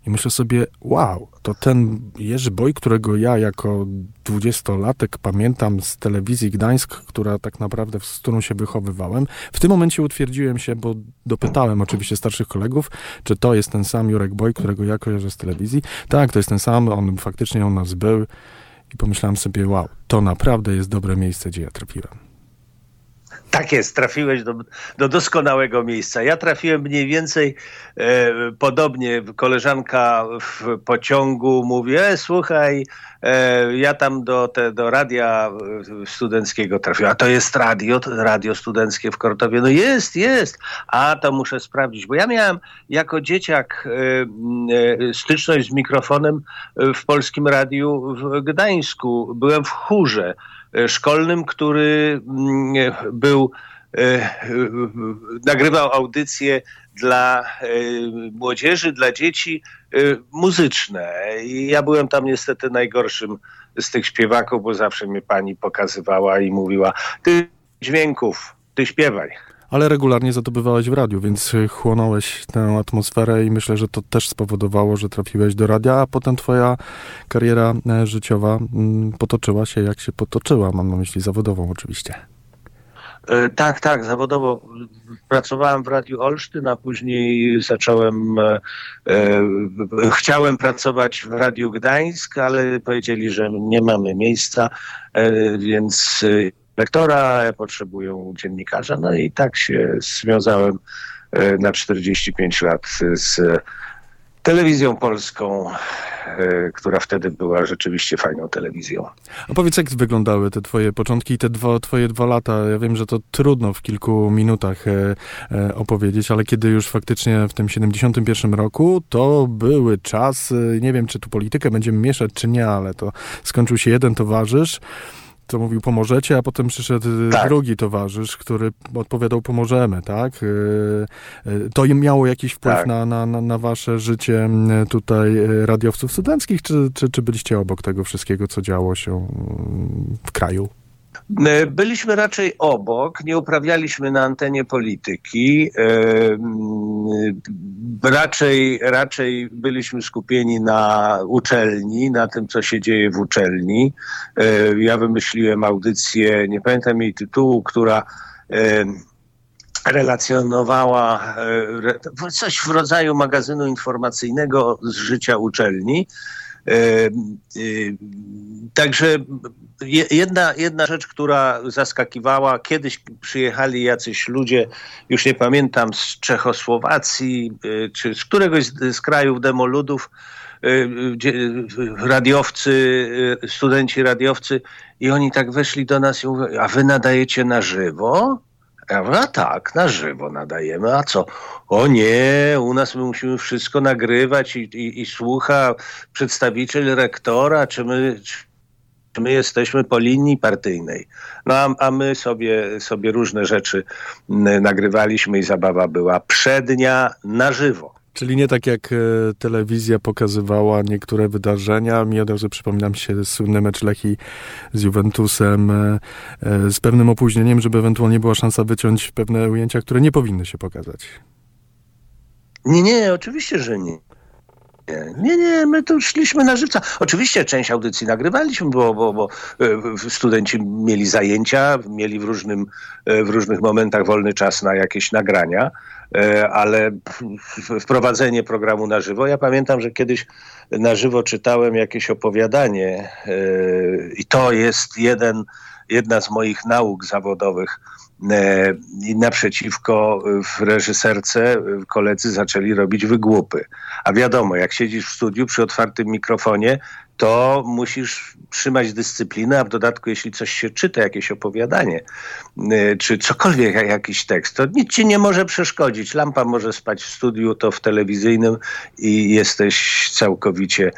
i myślę sobie, wow, to ten Jerzy Boj, którego ja jako dwudziestolatek pamiętam z telewizji Gdańsk, która tak naprawdę, z którą się wychowywałem. W tym momencie utwierdziłem się, bo dopytałem oczywiście starszych kolegów, czy to jest ten sam Jurek Boj, którego ja kojarzę z telewizji. Tak, to jest ten sam, on faktycznie u nas był. I pomyślałem sobie, wow, to naprawdę jest dobre miejsce, gdzie ja trafiłem. Tak jest, trafiłeś do, do doskonałego miejsca. Ja trafiłem mniej więcej e, podobnie. Koleżanka w pociągu mówi, e, słuchaj, e, ja tam do, te, do radia studenckiego trafiłem. A to jest radio, radio studenckie w Kortowie. No jest, jest. A to muszę sprawdzić, bo ja miałem jako dzieciak e, e styczność z mikrofonem w Polskim Radiu w Gdańsku. Byłem w chórze. E, szkolnym, który mm, był e, nagrywał audycje dla e, młodzieży, dla dzieci muzyczne. I ja byłem tam niestety najgorszym z tych śpiewaków, bo zawsze mnie pani pokazywała i mówiła: Ty dźwięków, ty śpiewaj ale regularnie zadobywałeś w radiu, więc y, chłonąłeś tę atmosferę i myślę, że to też spowodowało, że trafiłeś do radia, a potem twoja kariera e, życiowa mm, potoczyła się jak się potoczyła, mam na myśli zawodową oczywiście. E, tak, tak, zawodowo pracowałem w Radiu Olsztyn, a później zacząłem, e, e, chciałem pracować w Radiu Gdańsk, ale powiedzieli, że nie mamy miejsca, e, więc lektora, potrzebują dziennikarza. No i tak się związałem e, na 45 lat z telewizją polską, e, która wtedy była rzeczywiście fajną telewizją. A powiedz, jak wyglądały te twoje początki i te dwa, twoje dwa lata? Ja wiem, że to trudno w kilku minutach e, opowiedzieć, ale kiedy już faktycznie w tym 71 roku, to były czasy, nie wiem, czy tu politykę będziemy mieszać, czy nie, ale to skończył się jeden towarzysz, co mówił pomożecie, a potem przyszedł tak. drugi towarzysz, który odpowiadał pomożemy, tak? E, e, to miało jakiś wpływ tak. na, na, na, wasze życie tutaj radiowców studenckich, czy, czy, czy byliście obok tego wszystkiego, co działo się w kraju? E, byliśmy raczej obok, nie uprawialiśmy na antenie polityki. E, raczej, raczej byliśmy skupieni na uczelni, na tym, co się dzieje w uczelni. E, ja wymyśliłem audycję, nie pamiętam jej tytułu, która relacjonowała coś w rodzaju magazynu informacyjnego z życia uczelni. Także jedna, jedna rzecz, która zaskakiwała, kiedyś przyjechali jacyś ludzie, już nie pamiętam, z Czechosłowacji czy z któregoś z krajów demoludów, radiowcy, studenci radiowcy i oni tak weszli do nas i mówią, a wy nadajecie na żywo? A tak, na żywo nadajemy, a co? O nie, u nas my musimy wszystko nagrywać i, i, i słucha przedstawiciel rektora, czy my, my jesteśmy po linii partyjnej. No a, a my sobie, sobie różne rzeczy nagrywaliśmy i zabawa była przednia na żywo. Czyli nie tak jak e, telewizja pokazywała niektóre wydarzenia. Mi od razu przypominam się słynny mecz Lechi z Juventusem e, e, z pewnym opóźnieniem, żeby ewentualnie była szansa wyciąć pewne ujęcia, które nie powinny się pokazać. Nie, nie, oczywiście, że nie. Nie, nie, my tu szliśmy na żywca. Oczywiście część audycji nagrywaliśmy, bo, bo, bo studenci mieli zajęcia, mieli w, różnym, w różnych momentach wolny czas na jakieś nagrania. E, ale wprowadzenie programu na żywo. Ja pamiętam, że kiedyś na żywo czytałem jakieś opowiadanie e, i to jest jeden, jedna z moich nauk zawodowych. E, I naprzeciwko w reżyserce koledzy zaczęli robić wygłupy. A wiadomo, jak siedzisz w studiu przy otwartym mikrofonie, to musisz trzymać dyscyplinę, a w dodatku, jeśli coś się czyta, jakieś opowiadanie, czy cokolwiek, jakiś tekst, to nic ci nie może przeszkodzić. Lampa może spać w studiu, to w telewizyjnym i jesteś całkowicie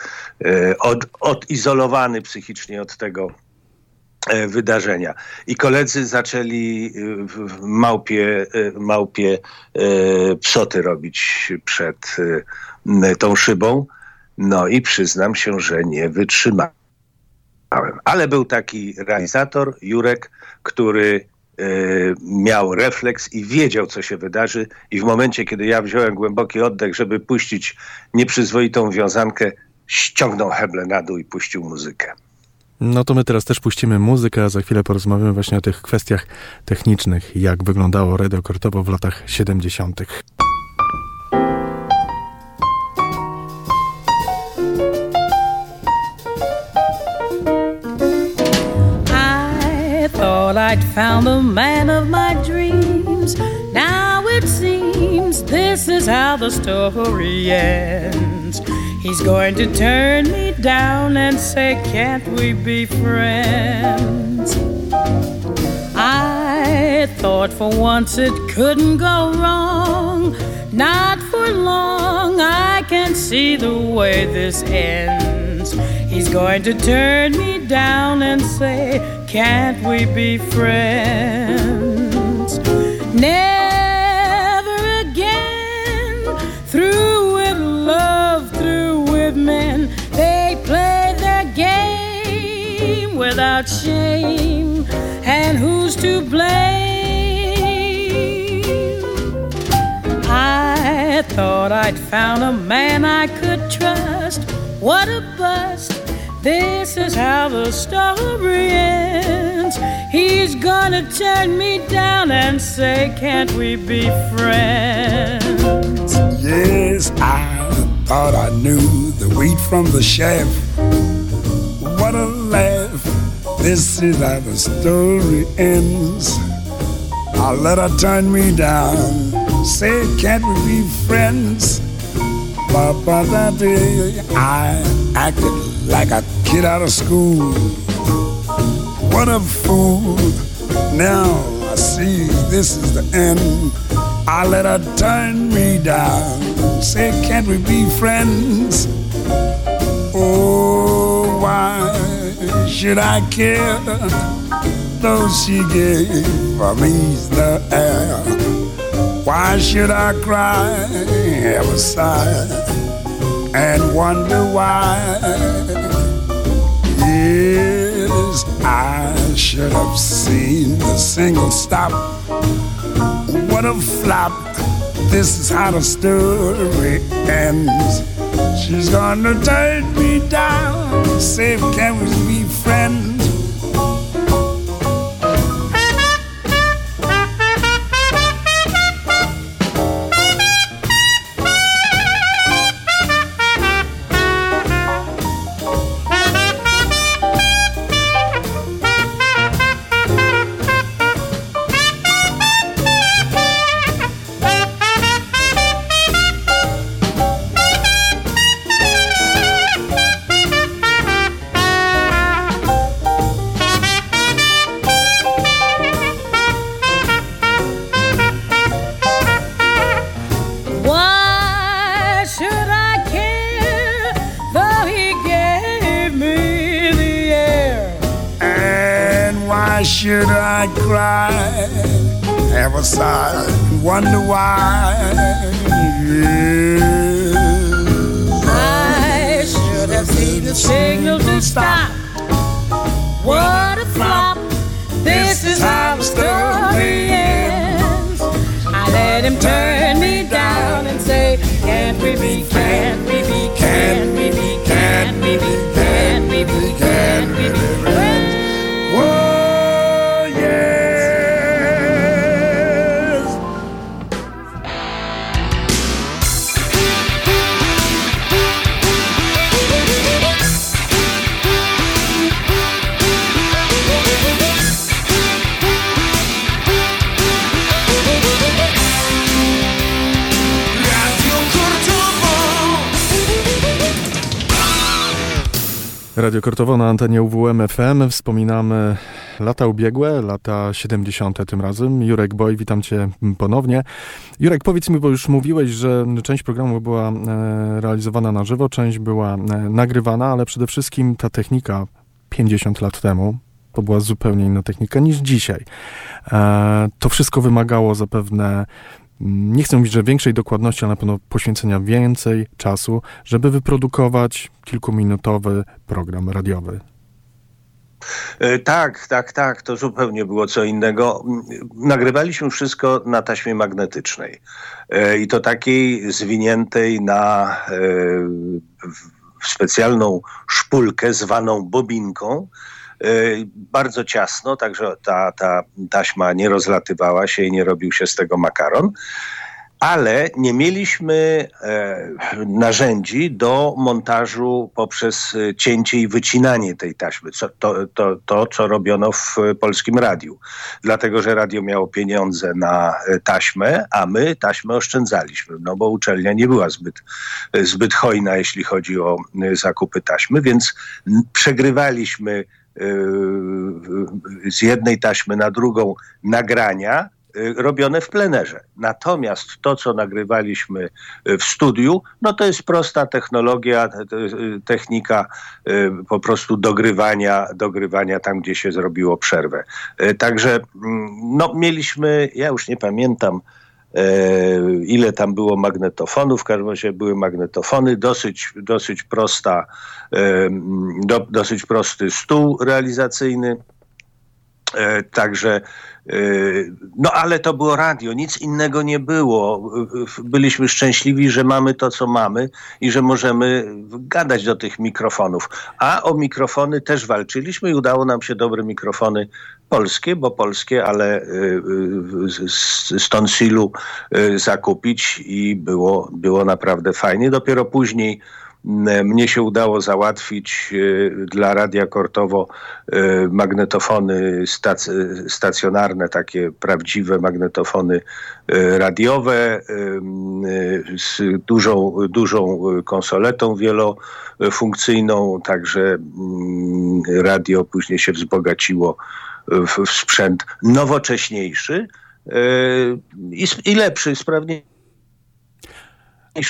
od, odizolowany psychicznie od tego e, wydarzenia. I koledzy zaczęli y, w małpie, małpie e, psoty robić przed tą szybą. No i przyznam się, że nie wytrzymałem. Ale był taki realizator, Jurek, który miał refleks i wiedział, co się wydarzy. I w momencie, kiedy ja wziąłem głęboki oddech, żeby puścić nieprzyzwoitą wiązankę, ściągnął heble na dół i puścił muzykę. No to my teraz też puścimy muzykę, a za chwilę porozmawiamy właśnie o tych kwestiach technicznych, jak wyglądało radio Kortowo w latach 70. I'd found the man of my dreams. Now it seems this is how the story ends. He's going to turn me down and say, Can't we be friends? I thought for once it couldn't go wrong. Not for long, I can see the way this ends. He's going to turn me down and say, can't we be friends? And who's to blame? I thought I'd found a man I could trust. What a bust this is how the story ends. He's gonna turn me down and say, Can't we be friends? Yes, I thought I knew the wheat from the chaff. This is how the story ends. I let her turn me down. Say, Can't we be friends? Papa, that day I acted like a kid out of school. What a fool. Now I see this is the end. I let her turn me down. Say, can't we be friends? Oh, should I care? Though she gave me the air. Why should I cry, have a sigh? and wonder why. Yes, I should have seen the single stop. What a flop. This is how the story ends. She's gonna turn me down. Say, can we be friend. Radio Kortowo na antenie UWM FM. Wspominamy lata ubiegłe, lata 70. tym razem. Jurek Boj, witam cię ponownie. Jurek, powiedz mi, bo już mówiłeś, że część programu była e, realizowana na żywo, część była e, nagrywana, ale przede wszystkim ta technika 50 lat temu, to była zupełnie inna technika niż dzisiaj. E, to wszystko wymagało zapewne nie chcę mówić, że większej dokładności, ale na pewno poświęcenia więcej czasu, żeby wyprodukować kilkuminutowy program radiowy. E, Tak, tak, tak, to zupełnie było co innego. Nagrywaliśmy wszystko na taśmie magnetycznej E, i to takiej zwiniętej na e, specjalną szpulkę zwaną bobinką. E, Bardzo ciasno, także ta, ta taśma nie rozlatywała się i nie robił się z tego makaron. Ale nie mieliśmy e, narzędzi do montażu poprzez e, cięcie i wycinanie tej taśmy. Co, to, to, to, co robiono w polskim radiu. Dlatego, że radio miało pieniądze na e, taśmę, a my taśmę oszczędzaliśmy, no bo uczelnia nie była zbyt, zbyt hojna, jeśli chodzi o zakupy taśmy, więc przegrywaliśmy z jednej taśmy na drugą nagrania, y, robione w plenerze. Natomiast to, co nagrywaliśmy y, w studiu, no to jest prosta technologia, te- te- y, technika y, po prostu dogrywania, dogrywania tam, gdzie się zrobiło przerwę. Y, Także mm, no, mieliśmy, ja już nie pamiętam, ile tam było magnetofonów, w każdym razie były magnetofony, dosyć, dosyć prosta, e, do, dosyć prosty stół realizacyjny. E, Także, e, no ale to było radio, nic innego nie było. E, Byliśmy szczęśliwi, że mamy to, co mamy i że możemy gadać do tych mikrofonów. A o mikrofony też walczyliśmy i udało nam się dobre mikrofony polskie, bo polskie, ale e, e, z- Tonsilu e, zakupić i było, było naprawdę fajnie. Dopiero później mnie się udało załatwić dla Radia Kortowo magnetofony stac stacjonarne, takie prawdziwe magnetofony radiowe z dużą, dużą konsoletą wielofunkcyjną, także mm, radio później się wzbogaciło w, sprzęt nowocześniejszy e, i lepszy, sprawniejszy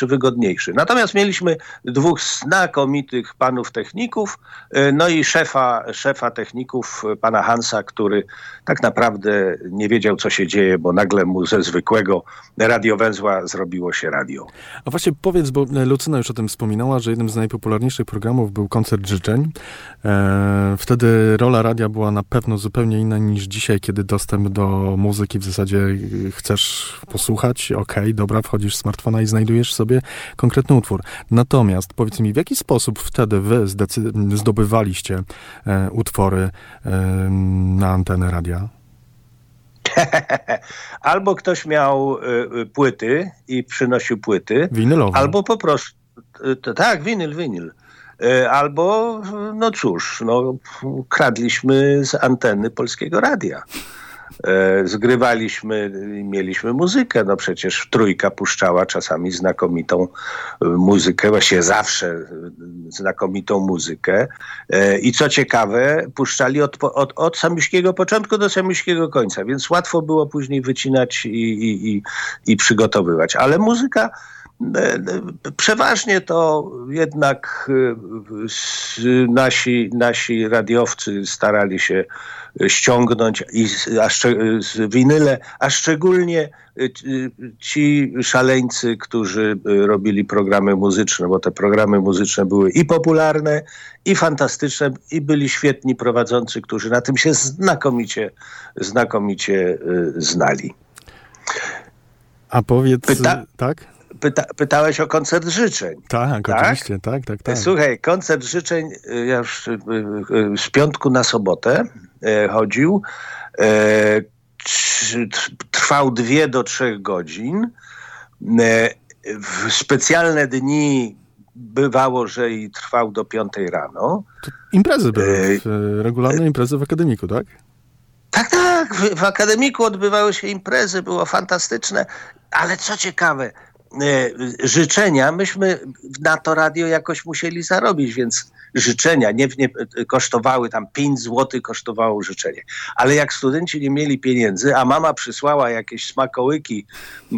wygodniejszy. Natomiast mieliśmy dwóch znakomitych panów techników, e, no i szefa, szefa techników, e, pana Hansa, który tak naprawdę nie wiedział, co się dzieje, bo nagle mu ze zwykłego radiowęzła zrobiło się radio. A właśnie powiedz, bo e, Lucyna już o tym wspominała, że jednym z najpopularniejszych programów był koncert życzeń. Wtedy rola radia była na pewno zupełnie inna niż dzisiaj, kiedy dostęp do muzyki w zasadzie chcesz posłuchać, okej, dobra, wchodzisz smartfona i znajdujesz sobie konkretny utwór. Natomiast powiedz mi, w jaki sposób wtedy wy zdobywaliście e, utwory e, na antenę radia? Albo ktoś miał y, płyty i przynosił płyty, Winylowe. albo po prostu, y, tak, winyl, winyl. Y, Albo, no cóż, no, kradliśmy z anteny polskiego radia. E, Zgrywaliśmy mieliśmy muzykę. No przecież trójka puszczała czasami znakomitą y, muzykę, właściwie zawsze znakomitą muzykę. E, I co ciekawe, puszczali od, od, od początku do samiuśkiego końca, więc łatwo było później wycinać i, i, i, i przygotowywać. Ale muzyka E, e, Przeważnie to jednak e, s- nasi, nasi radiowcy starali się ściągnąć i, z- a z winyle, a szczególnie ci- ci szaleńcy, którzy robili programy muzyczne, bo te programy muzyczne były i popularne, i fantastyczne, i byli świetni prowadzący, którzy na tym się znakomicie, znakomicie y, znali. A powiedz... Pyta- Tak? Pyta, pytałeś o koncert życzeń. Tak, Tak? oczywiście, tak, tak, tak. Słuchaj, koncert życzeń y, ja już y, y, z piątku na sobotę chodził. Tr- tr- Trwał dwie do trzech godzin. W specjalne dni bywało, że i trwał do piątej rano. Imprezy były, regularne imprezy w akademiku, tak? Tak, tak. W, w akademiku odbywały się imprezy, było fantastyczne, ale co ciekawe, życzenia, myśmy na to radio jakoś musieli zarobić, więc życzenia nie, nie kosztowały tam 5 zł kosztowało życzenie. Ale jak studenci nie mieli pieniędzy, a mama przysłała jakieś smakołyki,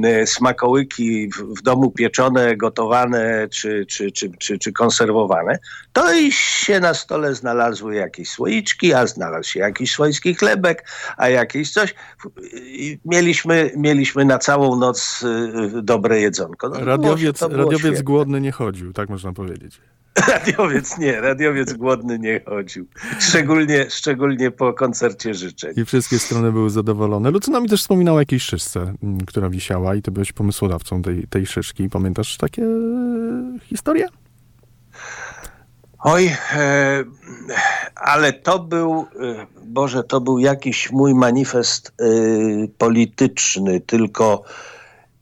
e, smakołyki w, w domu pieczone, gotowane czy, czy, czy, czy, czy konserwowane, to i się na stole znalazły jakieś słoiczki, a znalazł się jakiś swojski chlebek, a jakieś coś. I mieliśmy, mieliśmy na całą noc y, dobre jedzonko. No, Radiowiec, radiowiec świetne. głodny nie chodził, tak można powiedzieć. Radiowiec nie, radiowiec głodny nie chodził. Szczególnie, szczególnie po koncercie życzeń. I wszystkie strony były zadowolone. Lucyna mi też wspominała o jakiejś szyszce, m, która wisiała i ty byłeś pomysłodawcą tej, tej szyszki. Pamiętasz takie e, historie? Oj, e, ale to był, e, Boże, to był jakiś mój manifest e, polityczny, tylko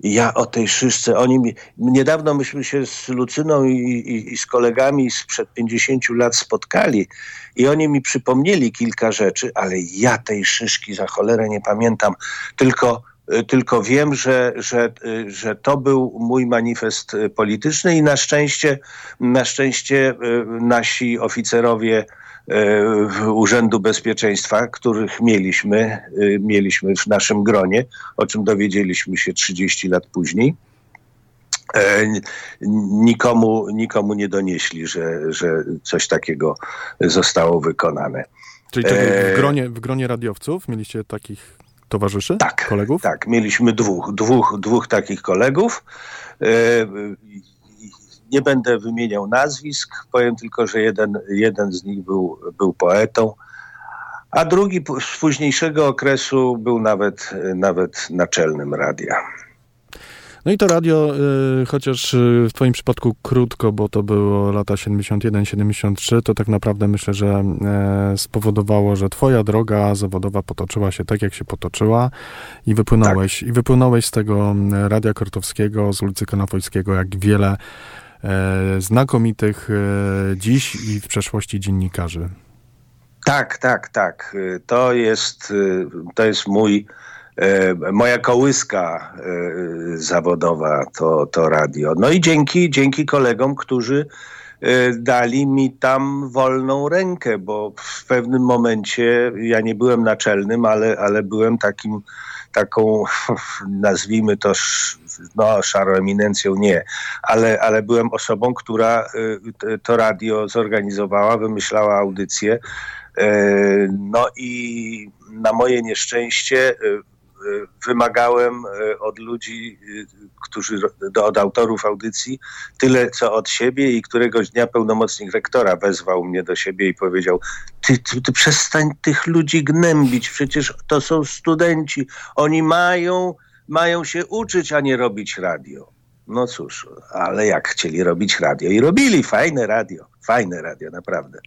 ja o tej szyszce, oni mi, niedawno myśmy się z Lucyną i, i, i z kolegami sprzed 50 lat spotkali i oni mi przypomnieli kilka rzeczy, ale ja tej szyszki za cholerę nie pamiętam, tylko y, tylko wiem, że, że, y, że to był mój manifest y, polityczny i na szczęście, na szczęście nasi oficerowie Urzędu Bezpieczeństwa, których mieliśmy, y, mieliśmy w naszym gronie, o czym dowiedzieliśmy się 30 lat później, e, nikomu, nikomu nie donieśli, że, że coś takiego zostało wykonane. Czyli czekaj, w, E, gronie, w gronie radiowców mieliście takich towarzyszy? Tak, Kolegów? Tak, mieliśmy dwóch, dwóch, dwóch takich kolegów. Nie będę wymieniał nazwisk, powiem tylko, że jeden, jeden z nich był, był poetą, a drugi z późniejszego okresu był nawet, nawet naczelnym radia. No i to radio, y, chociaż y, w twoim przypadku krótko, bo to było lata 71-73, to tak naprawdę myślę, że e, spowodowało, że twoja droga zawodowa potoczyła się tak, jak się potoczyła i wypłynąłeś, i wypłynąłeś z tego Radia Kortowskiego, z ulicy Konopojskiego, jak wiele znakomitych e, dziś i w przeszłości dziennikarzy. Tak, tak, tak. Y, To jest, to jest mój, e, moja kołyska e, zawodowa, to, to radio. No i dzięki, dzięki kolegom, którzy e, dali mi tam wolną rękę, bo w pewnym momencie ja nie byłem naczelnym, ale, ale byłem takim, taką, nazwijmy to, no, szarą eminencją nie, ale, ale byłem osobą, która y, t- to radio zorganizowała, wymyślała audycję. E, No i na moje nieszczęście e, wymagałem e, od ludzi, e, którzy, do- od autorów audycji, tyle co od siebie i któregoś dnia pełnomocnik rektora wezwał mnie do siebie i powiedział, ty, ty, ty przestań tych ludzi gnębić, przecież to są studenci, oni mają, mają się uczyć, a nie robić radio. No cóż, ale jak chcieli robić radio i robili fajne radio, fajne radio, naprawdę.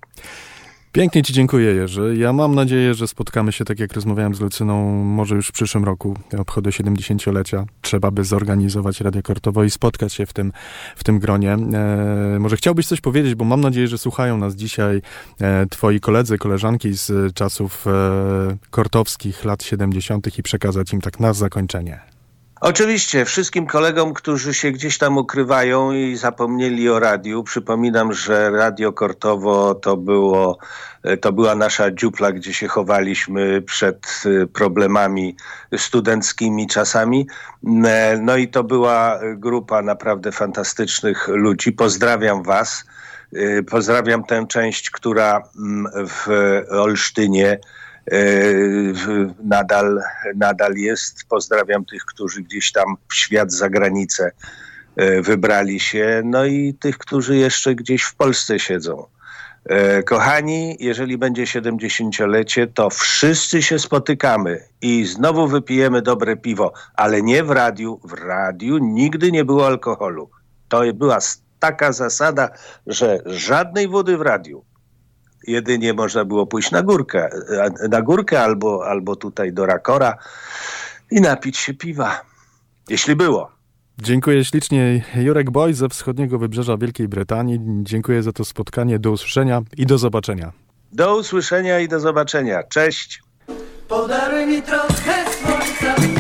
Pięknie Ci dziękuję, Jerzy. Ja mam nadzieję, że spotkamy się, tak jak rozmawiałem z Lucyną, może już w przyszłym roku, obchody 70-lecia. Trzeba by zorganizować Radio Kortowo i spotkać się w tym, w tym gronie. E, może chciałbyś coś powiedzieć, bo mam nadzieję, że słuchają nas dzisiaj e, Twoi koledzy, koleżanki z czasów e, kortowskich lat 70. i przekazać im tak na zakończenie. Oczywiście, wszystkim kolegom, którzy się gdzieś tam ukrywają i zapomnieli o radiu, przypominam, że Radio Kortowo to, było, to była nasza dziupla, gdzie się chowaliśmy przed y, problemami studenckimi czasami. E, No i to była grupa naprawdę fantastycznych ludzi. Pozdrawiam Was. Y, Pozdrawiam tę część, która mm, w Olsztynie nadal, nadal jest. Pozdrawiam tych, którzy gdzieś tam w świat za granicę e, wybrali się, no i tych, którzy jeszcze gdzieś w Polsce siedzą. E, Kochani, jeżeli będzie 70-lecie, to wszyscy się spotykamy i znowu wypijemy dobre piwo, ale nie w radiu. W radiu nigdy nie było alkoholu. To była taka zasada, że żadnej wody w radiu. Jedynie można było pójść na górkę, na górkę albo, albo tutaj do Rakora i napić się piwa. Jeśli było. Dziękuję ślicznie. Jurek Boy ze wschodniego wybrzeża Wielkiej Brytanii. Dziękuję za to spotkanie. Do usłyszenia i do zobaczenia. Do usłyszenia i do zobaczenia. Cześć. Podaruj mi trochę słońca,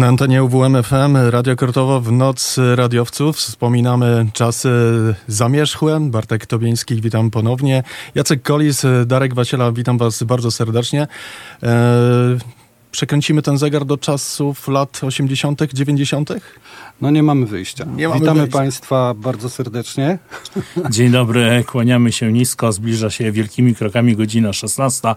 Na antenie UWM FM, Radio Kortowo w noc radiowców. Wspominamy czasy zamierzchłe. Bartek Tobieński, witam ponownie. Jacek Kolis, Darek Wasiela, witam was bardzo serdecznie. E, przekręcimy ten zegar do czasów lat 80., 90. No nie mamy wyjścia. Nie mamy Witamy wyjścia. Państwa bardzo serdecznie. Dzień dobry, kłaniamy się nisko, zbliża się wielkimi krokami godzina 16,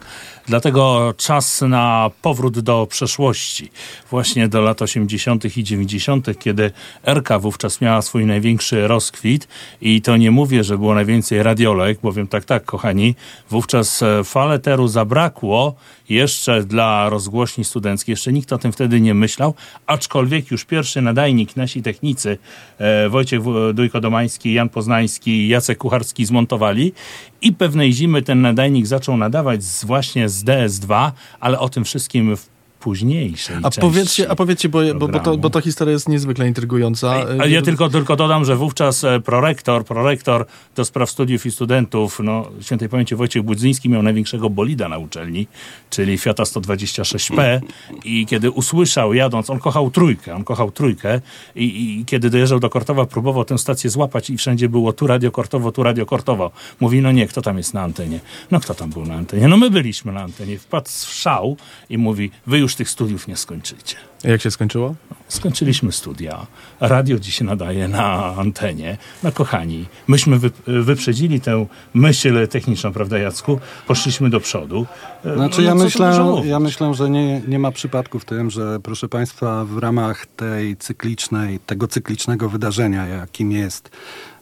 dlatego czas na powrót do przeszłości, właśnie do lat 80. i 90., kiedy RK wówczas miała swój największy rozkwit i to nie mówię, że było najwięcej radiolek, bowiem tak, tak, kochani, wówczas e, faleteru zabrakło jeszcze dla rozgłośni studenckich, jeszcze nikt o tym wtedy nie myślał, aczkolwiek już pierwszy nadajnik nasi technicy, e, Wojciech Dujko-Domański, Jan Poznański Jacek Kucharski zmontowali i pewnej zimy ten nadajnik zaczął nadawać z, właśnie z DS2, ale o tym wszystkim w późniejszej A powiedzcie, a powiedzcie bo, bo, bo, to, bo ta historia jest niezwykle intrygująca. A ja tylko, tylko dodam, że wówczas e, prorektor, prorektor do spraw studiów i studentów, no, świętej pamięci Wojciech Budzyński miał największego bolida na uczelni, czyli Fiata 126P i kiedy usłyszał jadąc, on kochał trójkę, on kochał trójkę i, i kiedy dojeżdżał do Kortowa, próbował tę stację złapać i wszędzie było tu radio Kortowo, tu radio Kortowo. Mówi, no nie, kto tam jest na antenie? No kto tam był na antenie? No my byliśmy na antenie. Wpadł w szał i mówi, wy już tych studiów nie skończycie. Jak się skończyło? Skończyliśmy studia. Radio dziś nadaje na antenie. No kochani, myśmy wy, wyprzedzili tę myśl techniczną, prawda Jacku? Poszliśmy do przodu. E, Znaczy no, ja myślę, ja myślę, że nie, nie ma przypadku w tym, że proszę Państwa w ramach tej cyklicznej, tego cyklicznego wydarzenia, jakim jest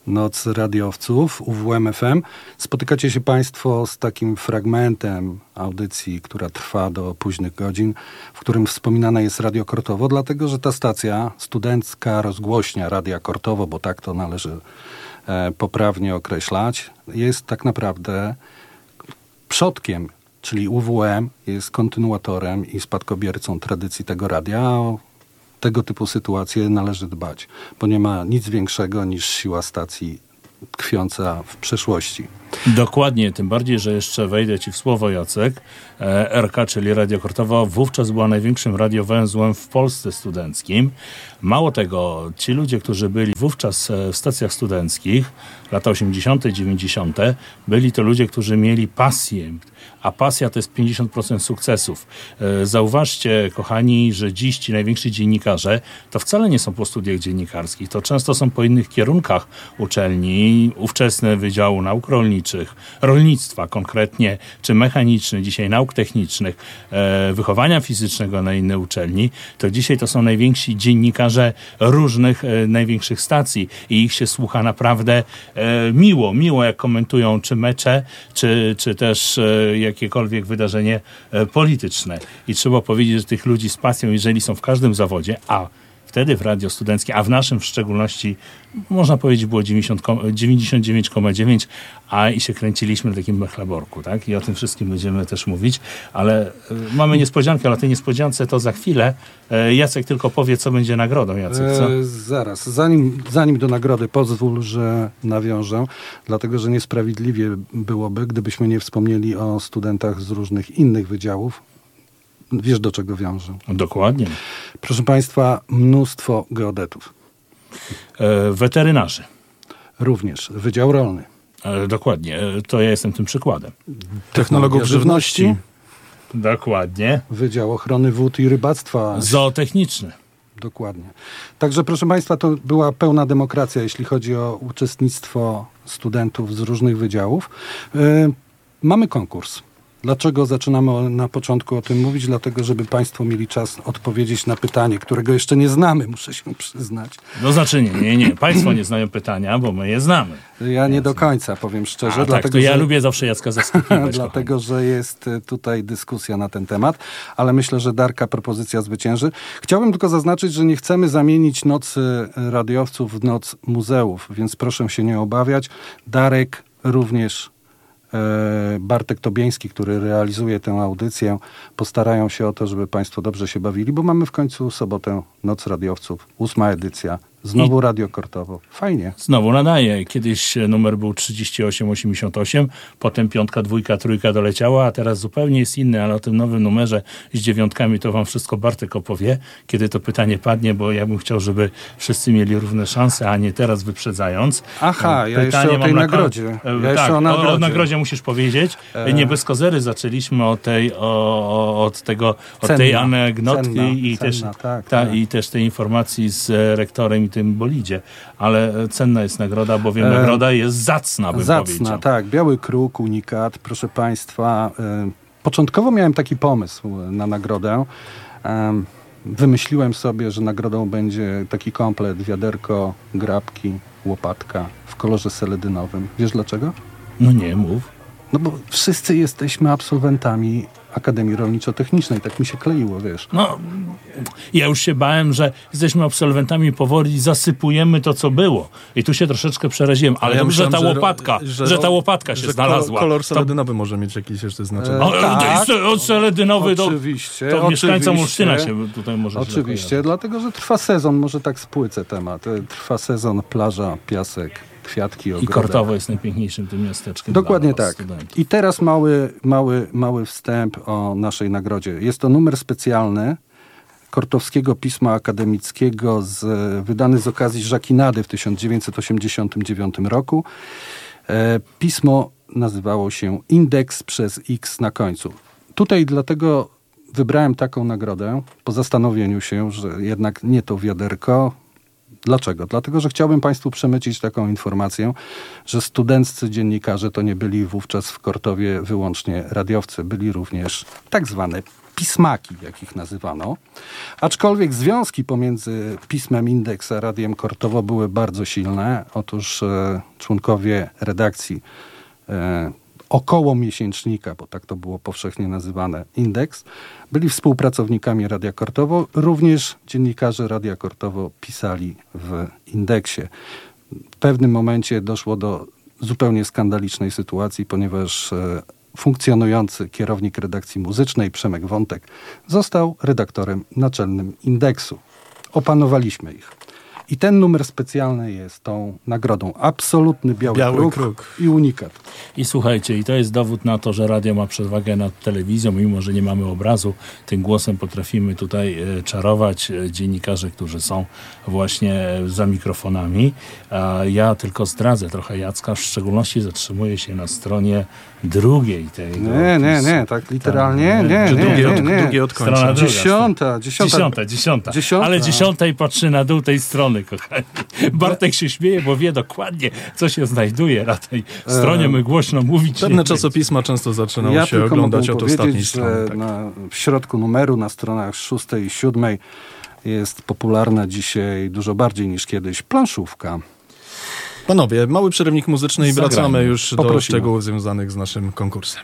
Noc Radiowców UWM-FM, spotykacie się Państwo z takim fragmentem audycji, która trwa do późnych godzin, w którym wspominane jest Radio Kortowo, dlatego że ta stacja, studencka rozgłośnia Radia Kortowo, bo tak to należy e, poprawnie określać, jest tak naprawdę przodkiem, czyli UWM, jest kontynuatorem i spadkobiercą tradycji tego radia. Tego typu sytuacje należy dbać, bo nie ma nic większego niż siła stacji tkwiąca w przeszłości. Dokładnie, tym bardziej, że jeszcze wejdę Ci w słowo, Jacek. E, RK, czyli Radio Kortowo, wówczas była największym radiowęzłem w Polsce studenckim. Mało tego, ci ludzie, którzy byli wówczas e, w stacjach studenckich, lata 80., 90., byli to ludzie, którzy mieli pasję, a pasja to jest 50% sukcesów. E, Zauważcie, kochani, że dziś ci najwięksi dziennikarze to wcale nie są po studiach dziennikarskich, to często są po innych kierunkach uczelni, ówczesne Wydziału Nauk Rolniczych, rolnictwa konkretnie, czy mechaniczny, dzisiaj nauk technicznych, e, wychowania fizycznego na inne uczelni, to dzisiaj to są najwięksi dziennikarze różnych e, największych stacji i ich się słucha naprawdę miło, miło jak komentują czy mecze, czy, czy też e, jakiekolwiek wydarzenie e, polityczne. I trzeba powiedzieć, że tych ludzi z pasją, jeżeli są w każdym zawodzie, a wtedy w radio studenckie, a w naszym w szczególności, można powiedzieć, było 90, ko- 99,9, a i się kręciliśmy na takim mechlaborku, tak? I o tym wszystkim będziemy też mówić, ale y, mamy niespodziankę, ale tej niespodziance to za chwilę. E, Jacek tylko powie, co będzie nagrodą, Jacek? E, zaraz, zanim, zanim do nagrody pozwól, że nawiążę, dlatego że niesprawiedliwie byłoby, gdybyśmy nie wspomnieli o studentach z różnych innych wydziałów. Wiesz, do czego wiążę. Dokładnie. Proszę Państwa, mnóstwo geodetów. E, Weterynarzy. Również Wydział Rolny. E, Dokładnie, E, to ja jestem tym przykładem. Technologów żywności. Dokładnie. Wydział Ochrony Wód i Rybactwa. Zootechniczny. Dokładnie. Także proszę Państwa, to była pełna demokracja, jeśli chodzi o uczestnictwo studentów z różnych wydziałów. E, mamy konkurs. Dlaczego zaczynamy na początku o tym mówić? Dlatego, żeby Państwo mieli czas odpowiedzieć na pytanie, którego jeszcze nie znamy, muszę się przyznać. No znaczy nie, nie, nie. Państwo nie znają pytania, bo my je znamy. Ja nie do końca, powiem szczerze. A, tak, dlatego, to ja że... lubię zawsze Jacka zaskakiwać. Dlatego, że jest e, tutaj dyskusja na ten temat, ale myślę, że Darka propozycja zwycięży. Chciałbym tylko zaznaczyć, że nie chcemy zamienić nocy radiowców w noc muzeów, więc proszę się nie obawiać. Darek również e, Bartek Tobieński, który realizuje tę audycję, postarają się o to, żeby Państwo dobrze się bawili, bo mamy w końcu sobotę Noc Radiowców, ósma edycja. Znowu Radio Kortowo. Fajnie. Znowu nadaje. Kiedyś numer był 3888, potem piątka, dwójka, trójka doleciała, a teraz zupełnie jest inny, ale o tym nowym numerze z dziewiątkami to wam wszystko Bartek opowie, kiedy to pytanie padnie, bo ja bym chciał, żeby wszyscy mieli równe szanse, a nie teraz wyprzedzając. Aha, ja Pytanie jeszcze o tej na nagrodzie. E, Ja tak, o o, nagrodzie. o nagrodzie musisz powiedzieć. E. Nie bez kozery zaczęliśmy od tej, o, o, od tego, od Cenna, tej anegdotki cenna, i, cenna, też, tak, ta, tak. i też tej informacji z e, rektorem i tym bolidzie. Ale e, cenna jest nagroda, bowiem E, nagroda jest zacna, bym Zacna, powiedział. tak. Biały kruk, unikat, proszę Państwa. y, Początkowo miałem taki pomysł na nagrodę. Em, Wymyśliłem sobie, że nagrodą będzie taki komplet, wiaderko, grabki, łopatka w kolorze seledynowym. Wiesz dlaczego? No nie, mów. No bo wszyscy jesteśmy absolwentami Akademii Rolniczo-Technicznej. Tak mi się kleiło, wiesz. No, ja już się bałem, że jesteśmy absolwentami powoli i zasypujemy to, co było. I tu się troszeczkę przeraziłem, ale Ja dobrze, że ta myślałem, łopatka, że, ta łopatka się że znalazła. Kolor To- seledynowy może mieć jakieś jeszcze znaczenie. E, O, tak. to jest od seledynowy do, Oczywiście, to mieszkańcom oczywiście. Olsztyna się tutaj może Oczywiście, dlatego że trwa sezon, może tak spłycę temat. E, Trwa sezon, plaża, piasek, kwiatki, I. Kortowo jest najpiękniejszym tym miasteczkiem Dokładnie tak. studentów. I teraz mały, mały, mały wstęp o naszej nagrodzie. Jest to numer specjalny Kortowskiego Pisma Akademickiego z, wydany z okazji Żakinady w 1989 roku. E, Pismo nazywało się Indeks przez X na końcu. Tutaj dlatego wybrałem taką nagrodę po zastanowieniu się, że jednak nie to wiaderko. Dlaczego? Dlatego, że chciałbym Państwu przemycić taką informację, że studenccy dziennikarze to nie byli wówczas w Kortowie wyłącznie radiowcy, byli również tak zwane pismaki, jak ich nazywano. Aczkolwiek związki pomiędzy pismem Indeks a Radiem Kortowo były bardzo silne. Otóż e, członkowie redakcji e, około miesięcznika, bo tak to było powszechnie nazywane, Indeks, byli współpracownikami Radia Kortowo. Również dziennikarze Radia Kortowo pisali w Indeksie. W pewnym momencie doszło do zupełnie skandalicznej sytuacji, ponieważ e, funkcjonujący kierownik redakcji muzycznej Przemek Wątek został redaktorem naczelnym Indeksu. Opanowaliśmy ich. I ten numer specjalny jest tą nagrodą. Absolutny biały, Biały kruk, kruk. i unikat. I słuchajcie, i to jest dowód na to, że radio ma przewagę nad telewizją, mimo że nie mamy obrazu. Tym głosem potrafimy tutaj e, czarować e, dziennikarze, którzy są właśnie e, za mikrofonami. A ja tylko zdradzę trochę Jacka, w szczególności zatrzymuję się na stronie drugiej tej. Nie, nie, nie, tak literalnie, nie, Że nie, drugie, nie, od, nie. drugie od końca. Strona druga. Dziesiąta, dziesiąta. Dziesiąta, dziesiąta. Ale dziesiąta i patrzy na dół tej strony, kochani. Bartek się śmieje, bo wie dokładnie, co się znajduje na tej stronie. My głośno mówić Pewne czasopisma często zaczynały Ja się tylko oglądać mogę od ostatniej powiedzieć, strony. że Tak. na, w środku numeru na stronach szóstej i siódmej jest popularna dzisiaj dużo bardziej niż kiedyś planszówka. Panowie, mały przerywnik muzyczny i Zagrajmy. wracamy już do Poprosimy. szczegółów związanych z naszym konkursem.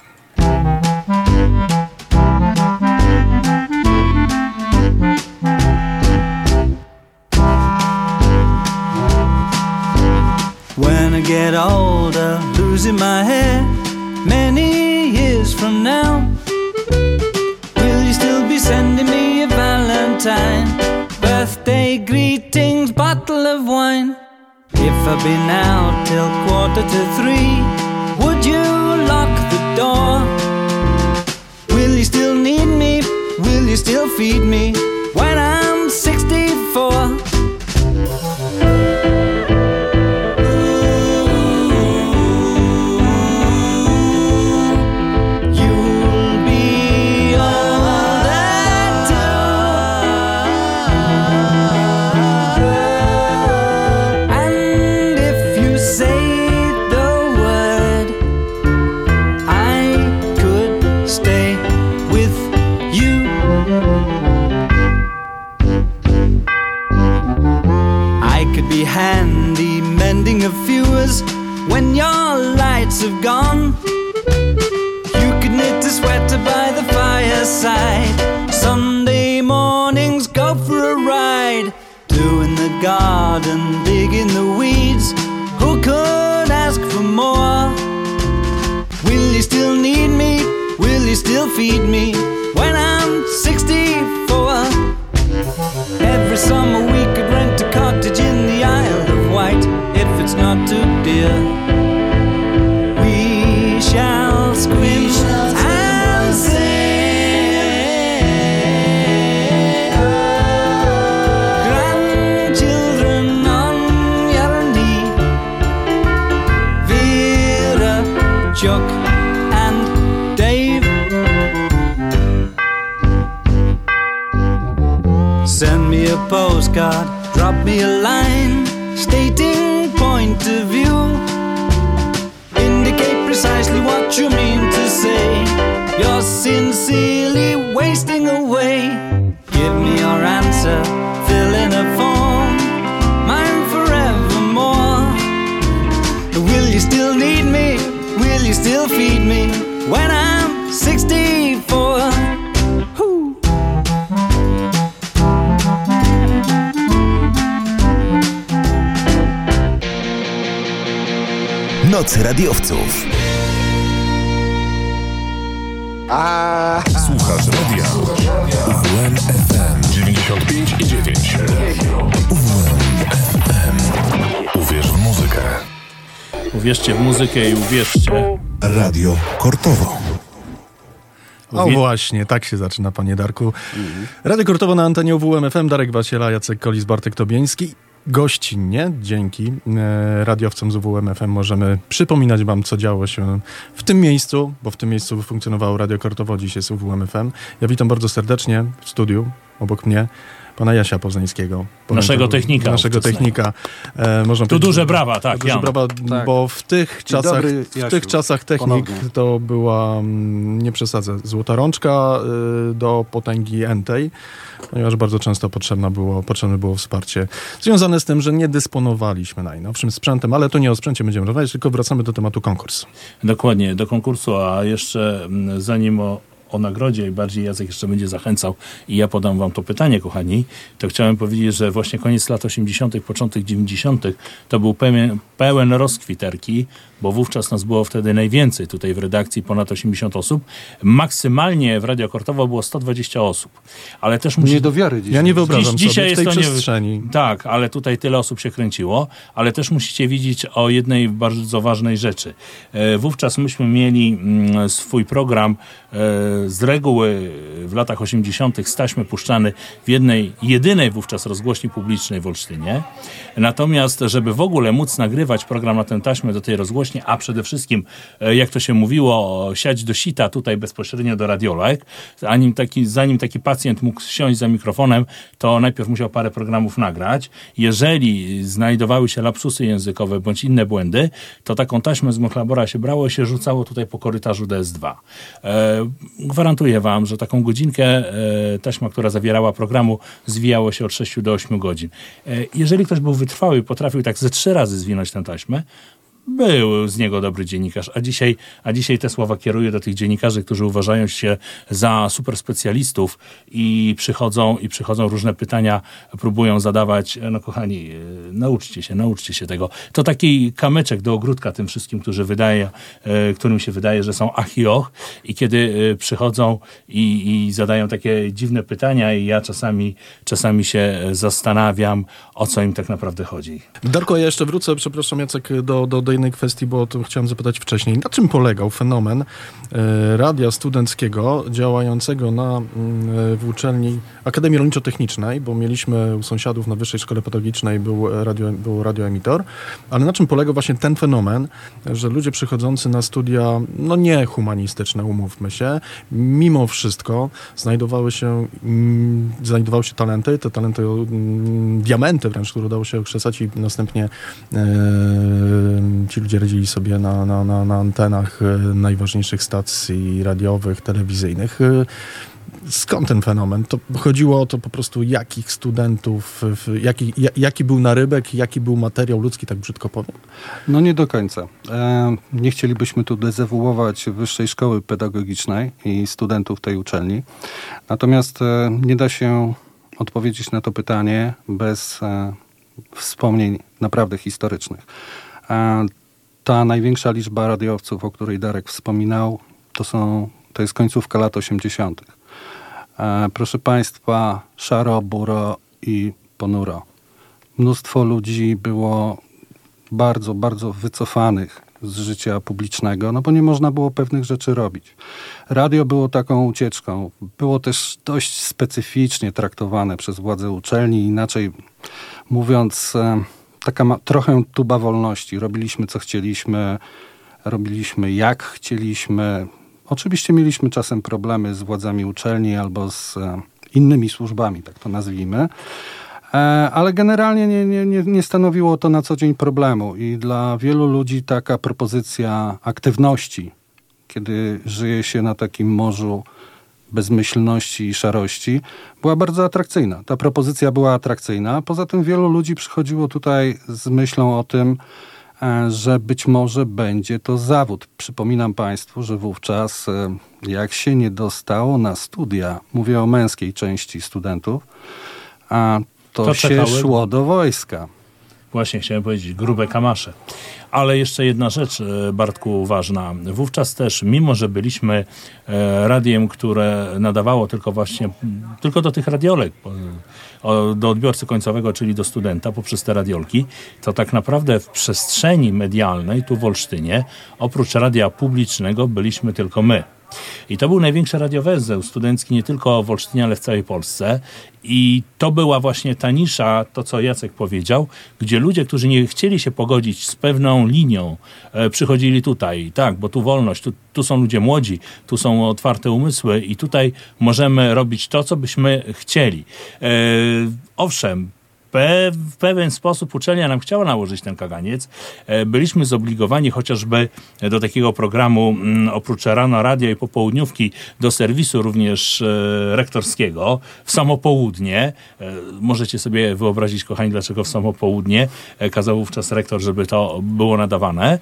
Get older, losing my hair many years from now, will you still be sending me a Valentine? Birthday greetings, bottle of wine. If I've been out till quarter to three, would you lock the door? Will you still need me? Will you still feed me when I'm 64? When your lights have gone. You could knit a sweater by the fireside. Sunday mornings, go for a ride. Doing the garden, digging the weeds. Who could ask for more? Will you still need me? Will you still feed me when I'm 64. Every summer we too dear. We shall scream and sing. Grandchildren on. Vera, Chuck, and Dave. Send me a postcard, drop me a line, of. Indicate precisely what you mean to say. You're sincerely wasting away. Give me your answer, fill in a form, mine forevermore. Will you still need me? Will you still feed me when I'm 64? Noc radiowców. Słuchasz radia UWM FM 95 i 9. UWM FM. Uwierz w muzykę. Uwierzcie w muzykę i uwierzcie. Radio Kortowo. O właśnie, tak się zaczyna, panie Darku. Radio Kortowo na antenie UWM FM, Darek Wasiela, Jacek Kolis, Bartek Tobiński. Gościnnie, dzięki e, radiowcom z UWM FM możemy przypominać wam, co działo się w tym miejscu, bo w tym miejscu funkcjonowało Radio Kortowo, dziś jest UWM FM. Ja witam bardzo serdecznie w studiu, obok mnie, pana Jasia Poznańskiego. Naszego technika Naszego technika. E, można Tu duże że- brawa, tak, Duże brawa, Tak. bo w tych czasach, dobry, w Jasiu. tych czasach technik Ponownie. to była, mm, nie przesadzę, złota rączka y, do potęgi entej, ponieważ bardzo często potrzebne było, potrzebne było wsparcie związane z tym, że nie dysponowaliśmy najnowszym sprzętem, ale to nie o sprzęcie będziemy rozmawiać, tylko wracamy do tematu konkurs. Dokładnie, do konkursu, a jeszcze mm, zanim o, o nagrodzie i bardziej Jacek jeszcze będzie zachęcał i ja podam wam to pytanie, kochani, to chciałem powiedzieć, że właśnie koniec lat 80., początek 90. to był pełen, pełen rozkwiterki, bo wówczas nas było wtedy najwięcej tutaj w redakcji, ponad 80 osób. Maksymalnie w Radio Kortowo było 120 osób, ale też musi... Nie do wiary dzisiaj. Ja nie wyobrażam Dziś- sobie w tej to nie- przestrzeni. Tak, ale tutaj tyle osób się kręciło, ale też musicie wiedzieć o jednej bardzo ważnej rzeczy. E, Wówczas myśmy mieli mm, swój program e, z reguły w latach 80. staśmy puszczany w jednej, jedynej wówczas rozgłośni publicznej w Olsztynie. Natomiast, żeby w ogóle móc nagrywać program na tę taśmę do tej rozgłośni, a przede wszystkim, e, jak to się mówiło, siać do sita tutaj bezpośrednio do radiolek, zanim taki, zanim taki pacjent mógł siąść za mikrofonem, to najpierw musiał parę programów nagrać. Jeżeli znajdowały się lapsusy językowe bądź inne błędy, to taką taśmę z Mochlabora się brało i się rzucało tutaj po korytarzu DS2. E, gwarantuję wam, że taką godzinkę e, taśma, która zawierała programu, zwijało się od 6 do 8 godzin. Jeżeli ktoś był wytrwały i potrafił tak ze trzy razy zwinąć tę taśmę, był z niego dobry dziennikarz, a dzisiaj, a dzisiaj te słowa kieruję do tych dziennikarzy, którzy uważają się za super specjalistów i przychodzą, i przychodzą różne pytania, próbują zadawać. No kochani, e, nauczcie się, nauczcie się tego. To taki kamyczek do ogródka tym wszystkim, którzy wydaje, e, którym się wydaje, że są ach i och i kiedy e, przychodzą i, i zadają takie dziwne pytania i ja czasami, czasami się zastanawiam, o co im tak naprawdę chodzi. Darko, ja jeszcze wrócę, przepraszam Jacek, do, do, do jednej kwestii, bo to chciałem zapytać wcześniej. Na czym polegał fenomen e, radia studenckiego działającego na, mm, w uczelni Akademii Rolniczo-Technicznej, bo mieliśmy u sąsiadów na Wyższej Szkole Pedagogicznej był, radio, był radioemitor, ale na czym polegał właśnie ten fenomen, że ludzie przychodzący na studia, no nie humanistyczne, umówmy się, mimo wszystko znajdowały się, mm, znajdowały się talenty, te talenty, mm, diamenty wręcz, które udało się okrzesać i następnie e, ci ludzie radzili sobie na, na, na, na antenach e, najważniejszych stacji radiowych, telewizyjnych. E, Skąd ten fenomen? To chodziło o to po prostu, jakich studentów, jaki, ja- jaki był narybek, jaki był materiał ludzki, tak brzydko powiem. No nie do końca. E, nie chcielibyśmy tu dezewuować Wyższej Szkoły Pedagogicznej i studentów tej uczelni. Natomiast nie da się odpowiedzieć na to pytanie bez wspomnień naprawdę historycznych. E, ta największa liczba radiowców, o której Darek wspominał, to są To jest końcówka lat 80. E, proszę Państwa, szaro, buro i ponuro. Mnóstwo ludzi było bardzo, bardzo wycofanych z życia publicznego, no bo nie można było pewnych rzeczy robić. Radio było taką ucieczką. Było też dość specyficznie traktowane przez władze uczelni, inaczej mówiąc, e, taka ma, trochę tuba wolności. Robiliśmy co chcieliśmy, robiliśmy jak chcieliśmy. Oczywiście mieliśmy czasem problemy z władzami uczelni albo z e, innymi służbami, tak to nazwijmy. E, ale generalnie nie, nie, nie, nie stanowiło to na co dzień problemu i dla wielu ludzi taka propozycja aktywności, kiedy żyje się na takim morzu bezmyślności i szarości, była bardzo atrakcyjna. Ta propozycja była atrakcyjna. Poza tym wielu ludzi przychodziło tutaj z myślą o tym, e, że być może będzie to zawód. Przypominam Państwu, że wówczas, e, jak się nie dostało na studia, mówię o męskiej części studentów, a to, To się czekały- szło do wojska. Właśnie chciałem powiedzieć, grube kamasze. Ale jeszcze jedna rzecz, e, Bartku, ważna. Wówczas też, mimo że byliśmy e, radiem, które nadawało tylko właśnie, tylko do tych radiolek, do odbiorcy końcowego, czyli do studenta poprzez te radiolki, to tak naprawdę w przestrzeni medialnej tu w Olsztynie, oprócz radia publicznego, byliśmy tylko my. I to był największy radiowęzeł studencki nie tylko w Olsztynie, ale w całej Polsce. I to była właśnie ta nisza, to co Jacek powiedział, gdzie ludzie, którzy nie chcieli się pogodzić z pewną linią, e, przychodzili tutaj. Tak, bo tu wolność, tu, tu są ludzie młodzi, tu są otwarte umysły i tutaj możemy robić to, co byśmy chcieli. E, owszem, w pewien sposób uczelnia nam chciała nałożyć ten kaganiec. E, Byliśmy zobligowani chociażby do takiego programu, mm, oprócz rano radia i popołudniówki, do serwisu również e, rektorskiego w samo południe. E, Możecie sobie wyobrazić, kochani, dlaczego w samo południe e, kazał wówczas rektor, żeby to było nadawane.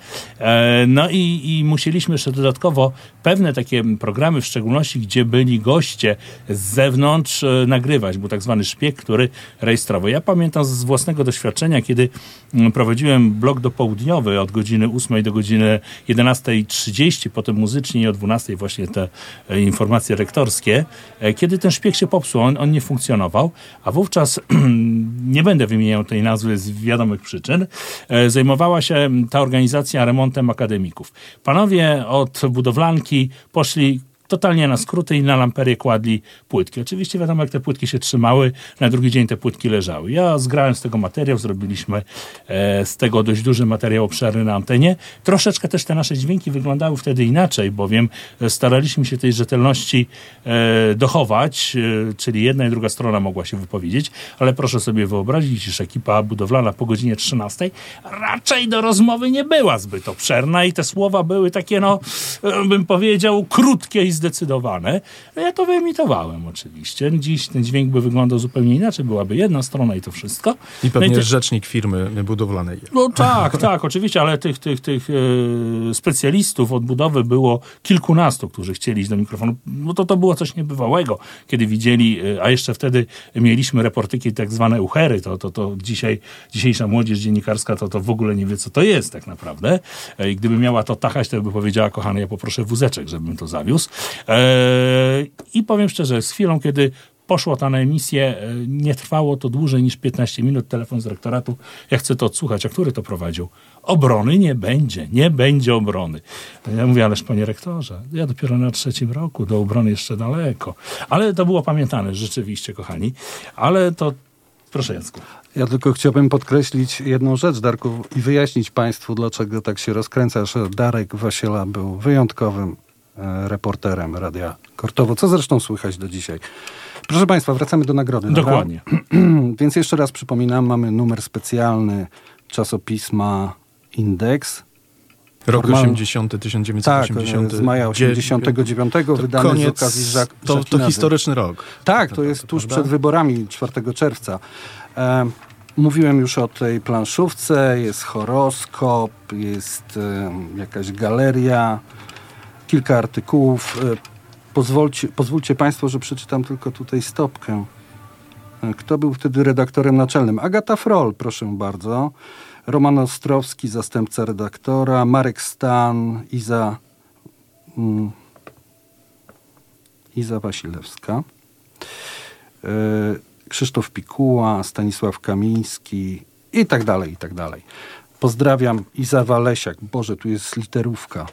No i, i musieliśmy jeszcze dodatkowo pewne takie programy, w szczególności gdzie byli goście z zewnątrz, nagrywać. Był tak zwany szpieg, który rejestrował. Ja pamiętam z własnego doświadczenia, kiedy mm, prowadziłem blok dopołudniowy od godziny 8 do godziny 11.30, potem muzycznie o 12 właśnie te e, informacje rektorskie. E, Kiedy ten szpieg się popsuł, on, on nie funkcjonował, a wówczas, nie będę wymieniał tej nazwy z wiadomych przyczyn, e, zajmowała się ta organizacja remontem akademików. Panowie od budowlanki poszli totalnie na skróty i na lamperię kładli płytki. Oczywiście wiadomo, jak te płytki się trzymały, na drugi dzień te płytki leżały. Ja zgrałem z tego materiał, zrobiliśmy e, z tego dość duży materiał obszerny na antenie. Troszeczkę też te nasze dźwięki wyglądały wtedy inaczej, bowiem e, staraliśmy się tej rzetelności e, dochować, e, czyli jedna i druga strona mogła się wypowiedzieć, ale proszę sobie wyobrazić, iż ekipa budowlana po godzinie 13 raczej do rozmowy nie była zbyt obszerna i te słowa były takie, no, e, bym powiedział, krótkie i zdecydowane. No Ja to wyemitowałem oczywiście. Dziś ten dźwięk by wyglądał zupełnie inaczej, byłaby jedna strona i to wszystko. I pewnie no i te- rzecznik firmy budowlanej. no tak, tak, oczywiście, ale tych, tych, tych e, specjalistów od budowy było kilkunastu, którzy chcieli iść do mikrofonu. No to to było coś niebywałego, kiedy widzieli, e, a jeszcze wtedy mieliśmy reportyki tak zwane uchery, to, to, to dzisiaj, dzisiejsza młodzież dziennikarska to, to w ogóle nie wie, co to jest tak naprawdę. E, I gdyby miała to tachać, to by powiedziała, kochany, ja poproszę wózeczek, żebym to zawiózł. E, I powiem szczerze, z chwilą, kiedy poszło to na emisję, e, nie trwało to dłużej niż 15 minut, telefon z rektoratu, ja chcę to odsłuchać, a który to prowadził? Obrony nie będzie, nie będzie obrony. Ja mówię, ależ panie rektorze, ja dopiero na trzecim roku, do obrony jeszcze daleko. Ale to było pamiętane, rzeczywiście, kochani. Ale to, proszę Jacku. Ja tylko chciałbym podkreślić jedną rzecz, Darku, i wyjaśnić Państwu, dlaczego tak się rozkręca, że Darek Wasiela był wyjątkowym reporterem Radia Kortowo, co zresztą słychać do dzisiaj. Proszę Państwa, wracamy do nagrody. Dokładnie. Więc jeszcze raz przypominam, mamy numer specjalny czasopisma Indeks. Rok Formalny- 80, Tak, 1980. z maja 89, To wydany z koniec, okazji Żak- to, to historyczny rok. Tak, to jest tuż prawda? przed wyborami 4 czerwca. E, mówiłem już o tej planszówce, jest horoskop, jest e, jakaś galeria, kilka artykułów. E, pozwólcie, pozwólcie Państwo, że przeczytam tylko tutaj stopkę. E, Kto był wtedy redaktorem naczelnym? Agata Frol, proszę bardzo. Roman Ostrowski, zastępca redaktora. Marek Stan, Iza... Mm, Iza Wasilewska, e, Krzysztof Pikuła, Stanisław Kamiński i tak dalej, i tak dalej. Pozdrawiam Iza Walesiak. Boże, tu jest literówka.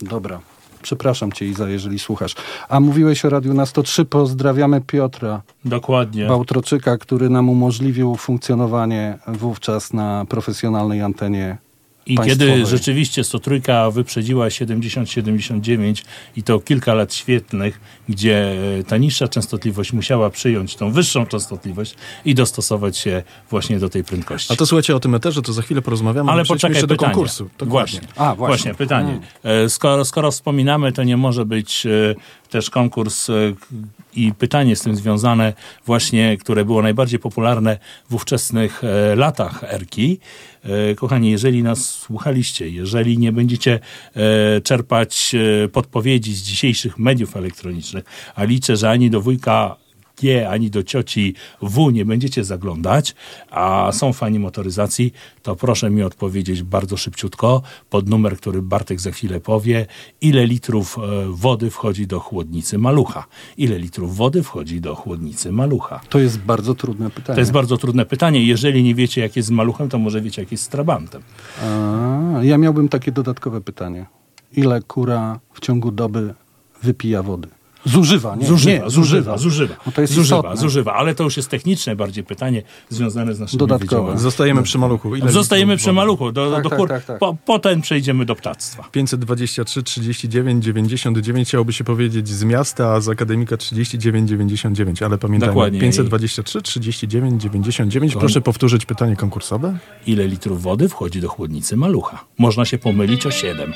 Dobra. Przepraszam cię, Iza, jeżeli słuchasz. A mówiłeś o Radiu na 103. Pozdrawiamy Piotra Dokładnie. Bałtroczyka, który nam umożliwił funkcjonowanie wówczas na profesjonalnej antenie I państwowej. kiedy rzeczywiście 103 wyprzedziła 70-79 i to kilka lat świetnych, gdzie e, ta niższa częstotliwość musiała przyjąć tą wyższą częstotliwość i dostosować się właśnie do tej prędkości. A to słuchajcie o tym eterze, to za chwilę porozmawiamy. Ale poczekaj, jeszcze do pytanie. konkursu. Dokładnie. Właśnie, A, właśnie. właśnie. pytanie. E, Skoro, skoro wspominamy, to nie może być e, też konkurs e, i pytanie z tym związane właśnie, które było najbardziej popularne w ówczesnych e, latach Erki. Kochani, jeżeli nas słuchaliście, jeżeli nie będziecie e, czerpać podpowiedzi z dzisiejszych mediów elektronicznych, a liczę, że ani do wujka G ani do cioci W nie będziecie zaglądać, a są fani motoryzacji, to proszę mi odpowiedzieć bardzo szybciutko pod numer, który Bartek za chwilę powie, ile litrów e, wody wchodzi do chłodnicy malucha. Ile litrów wody wchodzi do chłodnicy malucha? To jest bardzo trudne pytanie. To jest bardzo trudne pytanie. Jeżeli nie wiecie, jak jest z maluchem, to może wiecie, jak jest z trabantem. A, ja miałbym takie dodatkowe pytanie. Ile kura w ciągu doby wypija wody? Zużywa, nie? Zużywa, nie, zużywa, zużywa. No to jest zużywa, istotne. zużywa, ale to już jest techniczne bardziej pytanie związane z naszymi Dodatkowe. Zostajemy przy maluchu. Ile Zostajemy przy maluchu. Do, Tak, do tak, kur... tak, tak. Po, potem przejdziemy do ptactwa. 523 39 99 chciałoby się powiedzieć z miasta, a z akademika 39 99, ale pamiętajmy Dokładnie. 523 39 99. Kochani- Proszę powtórzyć pytanie konkursowe. Ile litrów wody wchodzi do chłodnicy malucha? Można się pomylić o 7.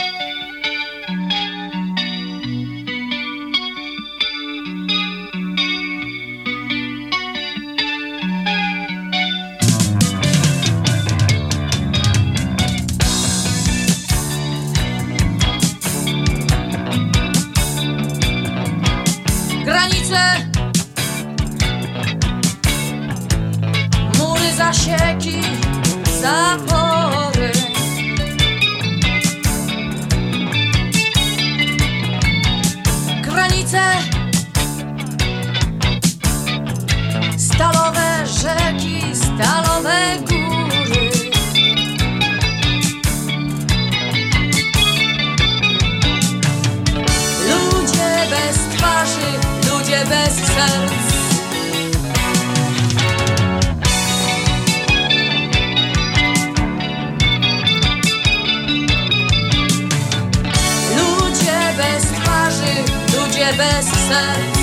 Ludzie bez twarzy, ludzie bez serc.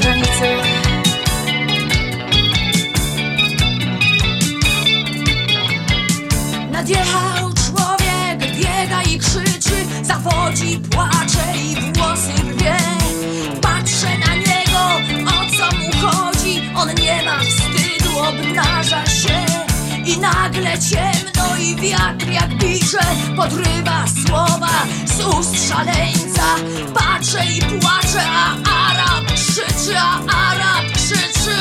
Granice. Nadjechał człowiek, biega i krzyczy, zawodzi, płacze I nagle ciemno i wiatr jak bicze podrywa słowa z ust szaleńca. Patrzę i płaczę, a Arab krzyczy, a Arab krzyczy.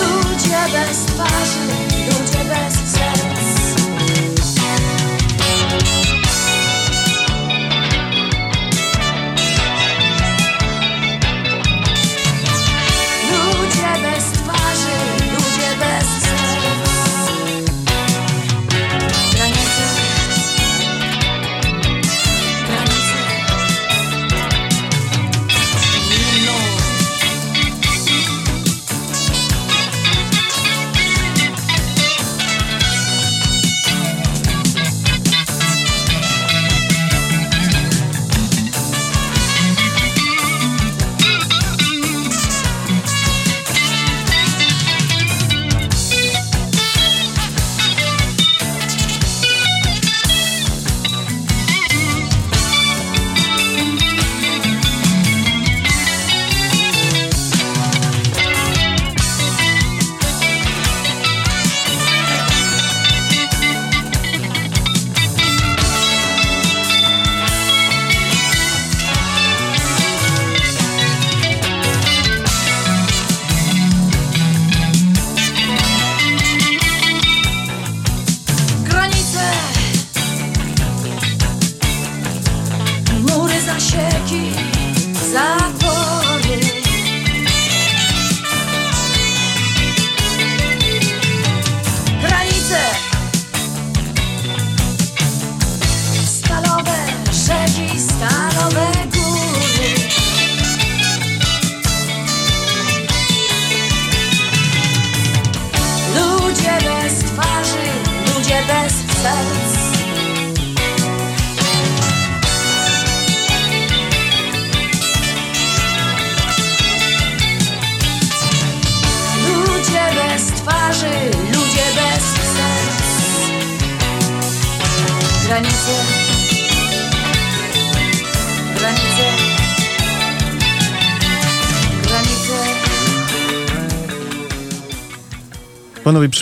Ludzie bez twarzy, ludzie bez serc.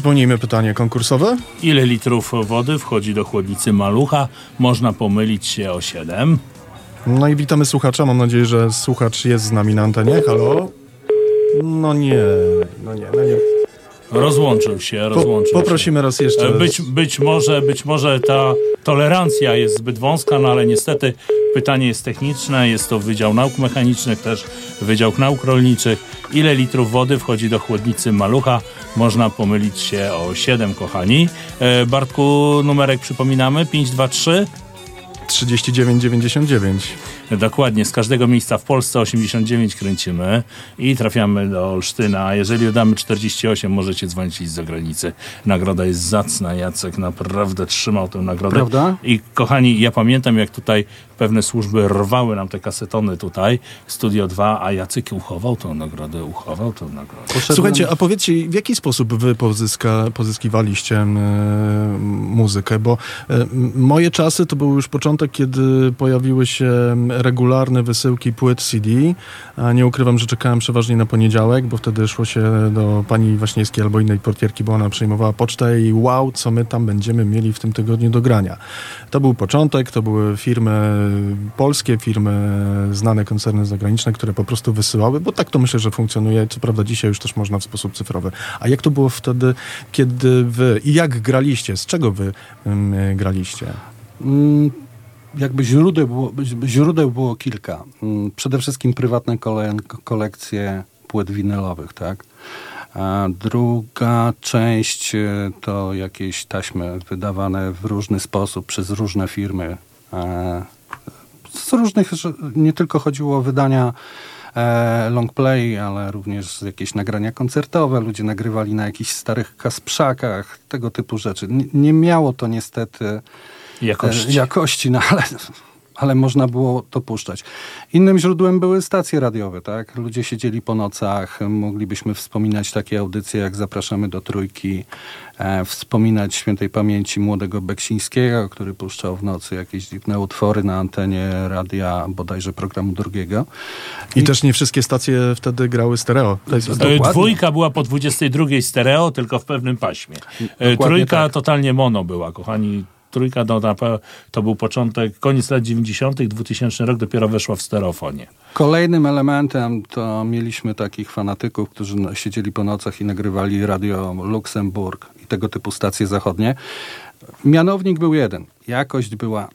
Przypomnijmy pytanie konkursowe. Ile litrów wody wchodzi do chłodnicy Malucha? Można pomylić się o 7. No i witamy słuchacza. Mam nadzieję, że słuchacz jest z nami na antenie. Halo? No nie, no nie, no nie. Rozłączył się, Po, rozłączył się. poprosimy raz jeszcze. E, Być, być, może, być może ta tolerancja jest zbyt wąska, no ale niestety pytanie jest techniczne, jest to Wydział Nauk Mechanicznych, też Wydział Nauk Rolniczych. Ile litrów wody wchodzi do chłodnicy Malucha? Można pomylić się o 7, kochani. E, Bartku, numerek przypominamy, 523. 39,99. Dokładnie, z każdego miejsca w Polsce 89 kręcimy i trafiamy do Olsztyna. A jeżeli dodamy 48, możecie dzwonić z zagranicy. Nagroda jest zacna. Jacek naprawdę trzymał tę nagrodę. Prawda? I kochani, ja pamiętam, jak tutaj pewne służby rwały nam te kasetony tutaj, Studio 2, a Jacek uchował tą nagrodę, uchował tą nagrodę. Poszedłem- Słuchajcie, a powiedzcie, w jaki sposób wy pozyska, pozyskiwaliście e, muzykę? Bo e, moje czasy to był już początek, kiedy pojawiły się regularne wysyłki płyt CD. Nie ukrywam, że czekałem przeważnie na poniedziałek, bo wtedy szło się do pani Waśniewskiej albo innej portierki, bo ona przejmowała pocztę i wow, co my tam będziemy mieli w tym tygodniu do grania. To był początek, to były firmy polskie, firmy znane, koncerny zagraniczne, które po prostu wysyłały, bo tak to myślę, że funkcjonuje. Co prawda dzisiaj już też można w sposób cyfrowy. A jak to było wtedy, kiedy wy i jak graliście? Z czego wy ym, graliście? Mm, Jakby źródeł było, źródeł było kilka. Mm, Przede wszystkim prywatne kole, kolekcje płyt winylowych, tak? A druga część e, to jakieś taśmy wydawane w różny sposób przez różne firmy. E, Z różnych, nie tylko chodziło o wydania e, long play, ale również jakieś nagrania koncertowe. Ludzie nagrywali na jakichś starych kasprzakach, tego typu rzeczy. Nie miało to niestety Jakości. e, jakości, no ale, ale można było to puszczać. Innym źródłem były stacje radiowe, tak? Ludzie siedzieli po nocach, moglibyśmy wspominać takie audycje jak Zapraszamy do Trójki, e, wspominać świętej pamięci młodego Beksińskiego, który puszczał w nocy jakieś dziwne utwory na antenie radia bodajże programu drugiego. I, też nie wszystkie stacje wtedy grały stereo. To jest Dokładnie. Dwójka była po 22 stereo, tylko w pewnym paśmie. E, Dokładnie Trójka tak. totalnie mono była, kochani. Trójka pe- to był początek, koniec lat 90., 2000 rok dopiero weszła w stereofonię. Kolejnym elementem to mieliśmy takich fanatyków, którzy no- siedzieli po nocach i nagrywali radio Luksemburg i tego typu stacje zachodnie. Mianownik był jeden. Jakość była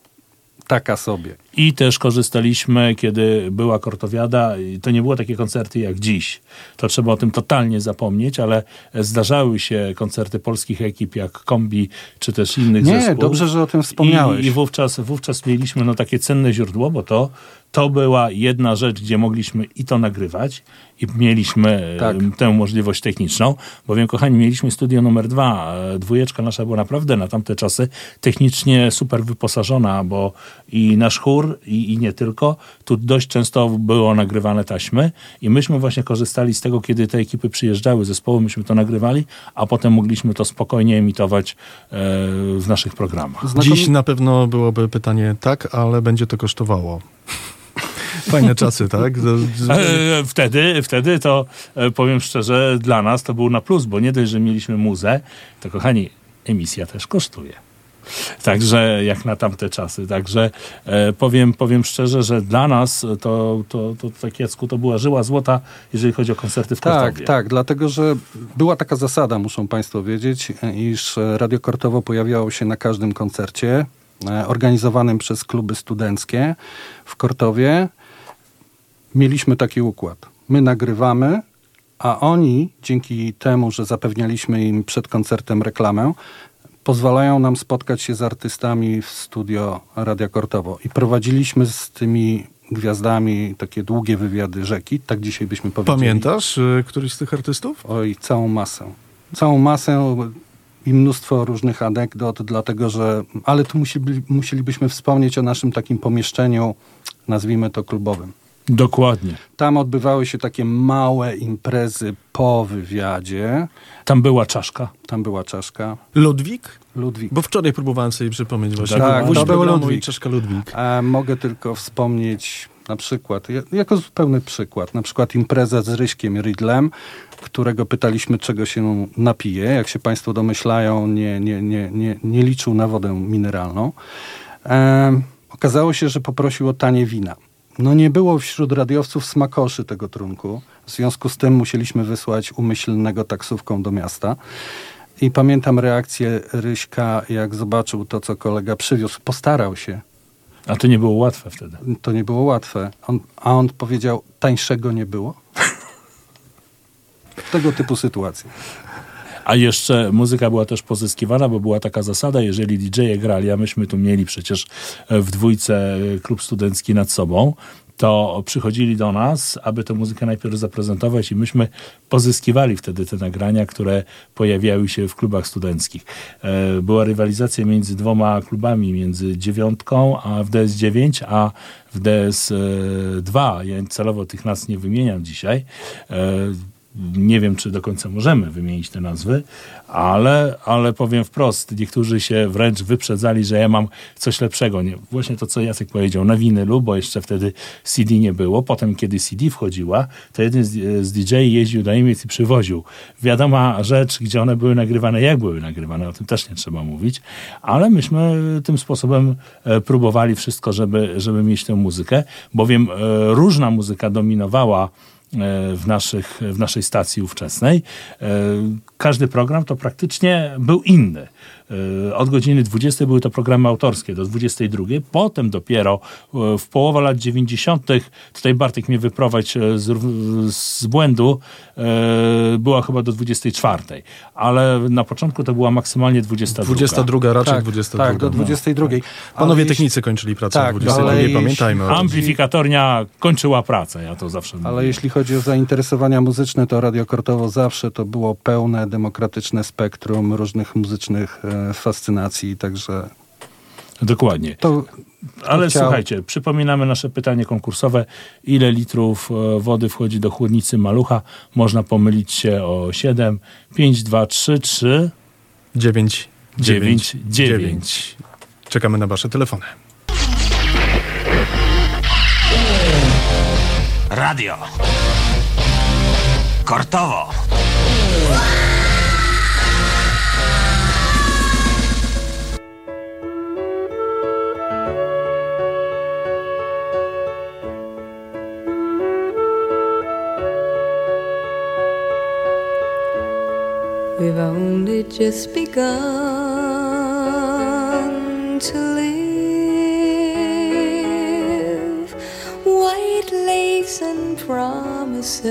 taka sobie. I też korzystaliśmy, kiedy była kortowiada. To nie było takie koncerty jak dziś. To trzeba o tym totalnie zapomnieć, ale zdarzały się koncerty polskich ekip jak Kombi, czy też innych Nie, zespołów. dobrze, że o tym wspomniałeś. I, i wówczas, wówczas mieliśmy no, takie cenne źródło, bo to, to była jedna rzecz, gdzie mogliśmy i to nagrywać i mieliśmy Tak. em, tę możliwość techniczną, bowiem kochani, mieliśmy studio numer dwa. E, Dwójeczka nasza była naprawdę na tamte czasy technicznie super wyposażona, bo i nasz chór i, i nie tylko, tu dość często było nagrywane taśmy i myśmy właśnie korzystali z tego, kiedy te ekipy przyjeżdżały, zespoły, myśmy to nagrywali, a potem mogliśmy to spokojnie emitować e, w naszych programach. Znakomi- Dziś na pewno byłoby pytanie tak, ale będzie to kosztowało. Fajne czasy, tak? E, Wtedy, wtedy to e, powiem szczerze, dla nas to był na plus, bo nie dość, że mieliśmy muzę, to kochani, emisja też kosztuje. Także jak na tamte czasy. Także e, powiem, powiem szczerze, że dla nas to, to, to tak Jacku, to była żyła złota, jeżeli chodzi o koncerty w Tak, Kortowie. tak, dlatego że była taka zasada, muszą Państwo wiedzieć, iż e, Radio Kortowo pojawiało się na każdym koncercie e, organizowanym przez kluby studenckie w Kortowie. Mieliśmy taki układ. My nagrywamy, a oni, dzięki temu, że zapewnialiśmy im przed koncertem reklamę, pozwalają nam spotkać się z artystami w studio Radia Kortowo. I prowadziliśmy z tymi gwiazdami takie długie wywiady rzeki, tak dzisiaj byśmy powiedzieli. Pamiętasz y, któryś z tych artystów? Oj, całą masę. Całą masę i mnóstwo różnych anegdot, dlatego że. Ale tu musieli, musielibyśmy wspomnieć o naszym takim pomieszczeniu, nazwijmy to klubowym. Dokładnie. Tam odbywały się takie małe imprezy po wywiadzie. Tam była czaszka. Tam była czaszka. Ludwik? Ludwik. Bo wczoraj próbowałem sobie przypomnieć właśnie. Tak, Gwóźdź to był Ludwik. i czaszka Ludwik. A mogę tylko wspomnieć na przykład, ja- jako zupełny przykład, na przykład impreza z Ryśkiem Ridlem, którego pytaliśmy, czego się napije. Jak się Państwo domyślają, nie, nie, nie, nie, nie liczył na wodę mineralną. Em, okazało się, że poprosił o tanie wina. No nie było wśród radiowców smakoszy tego trunku. W związku z tym musieliśmy wysłać umyślnego taksówką do miasta. I pamiętam reakcję Ryśka, jak zobaczył to, co kolega przywiózł. Postarał się. A to nie było łatwe wtedy. To nie było łatwe. On, a on powiedział, tańszego nie było. Tego typu sytuacje. A jeszcze muzyka była też pozyskiwana, bo była taka zasada, jeżeli DJ-e grali, a myśmy tu mieli przecież e, w dwójce e, klub studencki nad sobą, to przychodzili do nas, aby tę muzykę najpierw zaprezentować i myśmy pozyskiwali wtedy te nagrania, które pojawiały się w klubach studenckich. E, Była rywalizacja między dwoma klubami, między dziewiątką a w DS9, a w DS2. Ja celowo tych nazw nie wymieniam dzisiaj. Nie wiem, czy do końca możemy wymienić te nazwy, ale, ale powiem wprost, niektórzy się wręcz wyprzedzali, że ja mam coś lepszego. Nie, właśnie to, co Jacek powiedział, na winylu, bo jeszcze wtedy CD nie było. Potem, kiedy CD wchodziła, to jeden z, z DJ jeździł do Niemiec i przywoził. Wiadoma rzecz, gdzie one były nagrywane, jak były nagrywane, o tym też nie trzeba mówić, ale myśmy tym sposobem e, próbowali wszystko, żeby, żeby mieć tę muzykę, bowiem e, różna muzyka dominowała w, naszych, w naszej stacji ówczesnej. E, Każdy program to praktycznie był inny. E, Od godziny 20 były to programy autorskie do 22. Potem dopiero e, w połowie lat 90. tutaj Bartek mnie wyprowadź e, z, z błędu, była chyba do 24. Ale na początku to była maksymalnie 22. 22, raczej tak, 22. tak, do 22. Panowie Ale jeśli- technicy kończyli pracę Tak, o 22, ale jeśli- pamiętajmy o tym. Amplifikatornia kończyła pracę, ja to zawsze mówię. Ale jeśli chodzi o zainteresowania muzyczne, to Radio Kortowo zawsze to było pełne, demokratyczne spektrum różnych muzycznych e, fascynacji, także Dokładnie. to Ale chciał- słuchajcie, przypominamy nasze pytanie konkursowe. Ile litrów e, wody wchodzi do chłodnicy malucha? Można pomylić się o 7, 5, 2, 3, 3, 9, 9, 9. Czekamy na wasze telefony. Radio. Kortowo. We've only just begun to live. White lace and promises.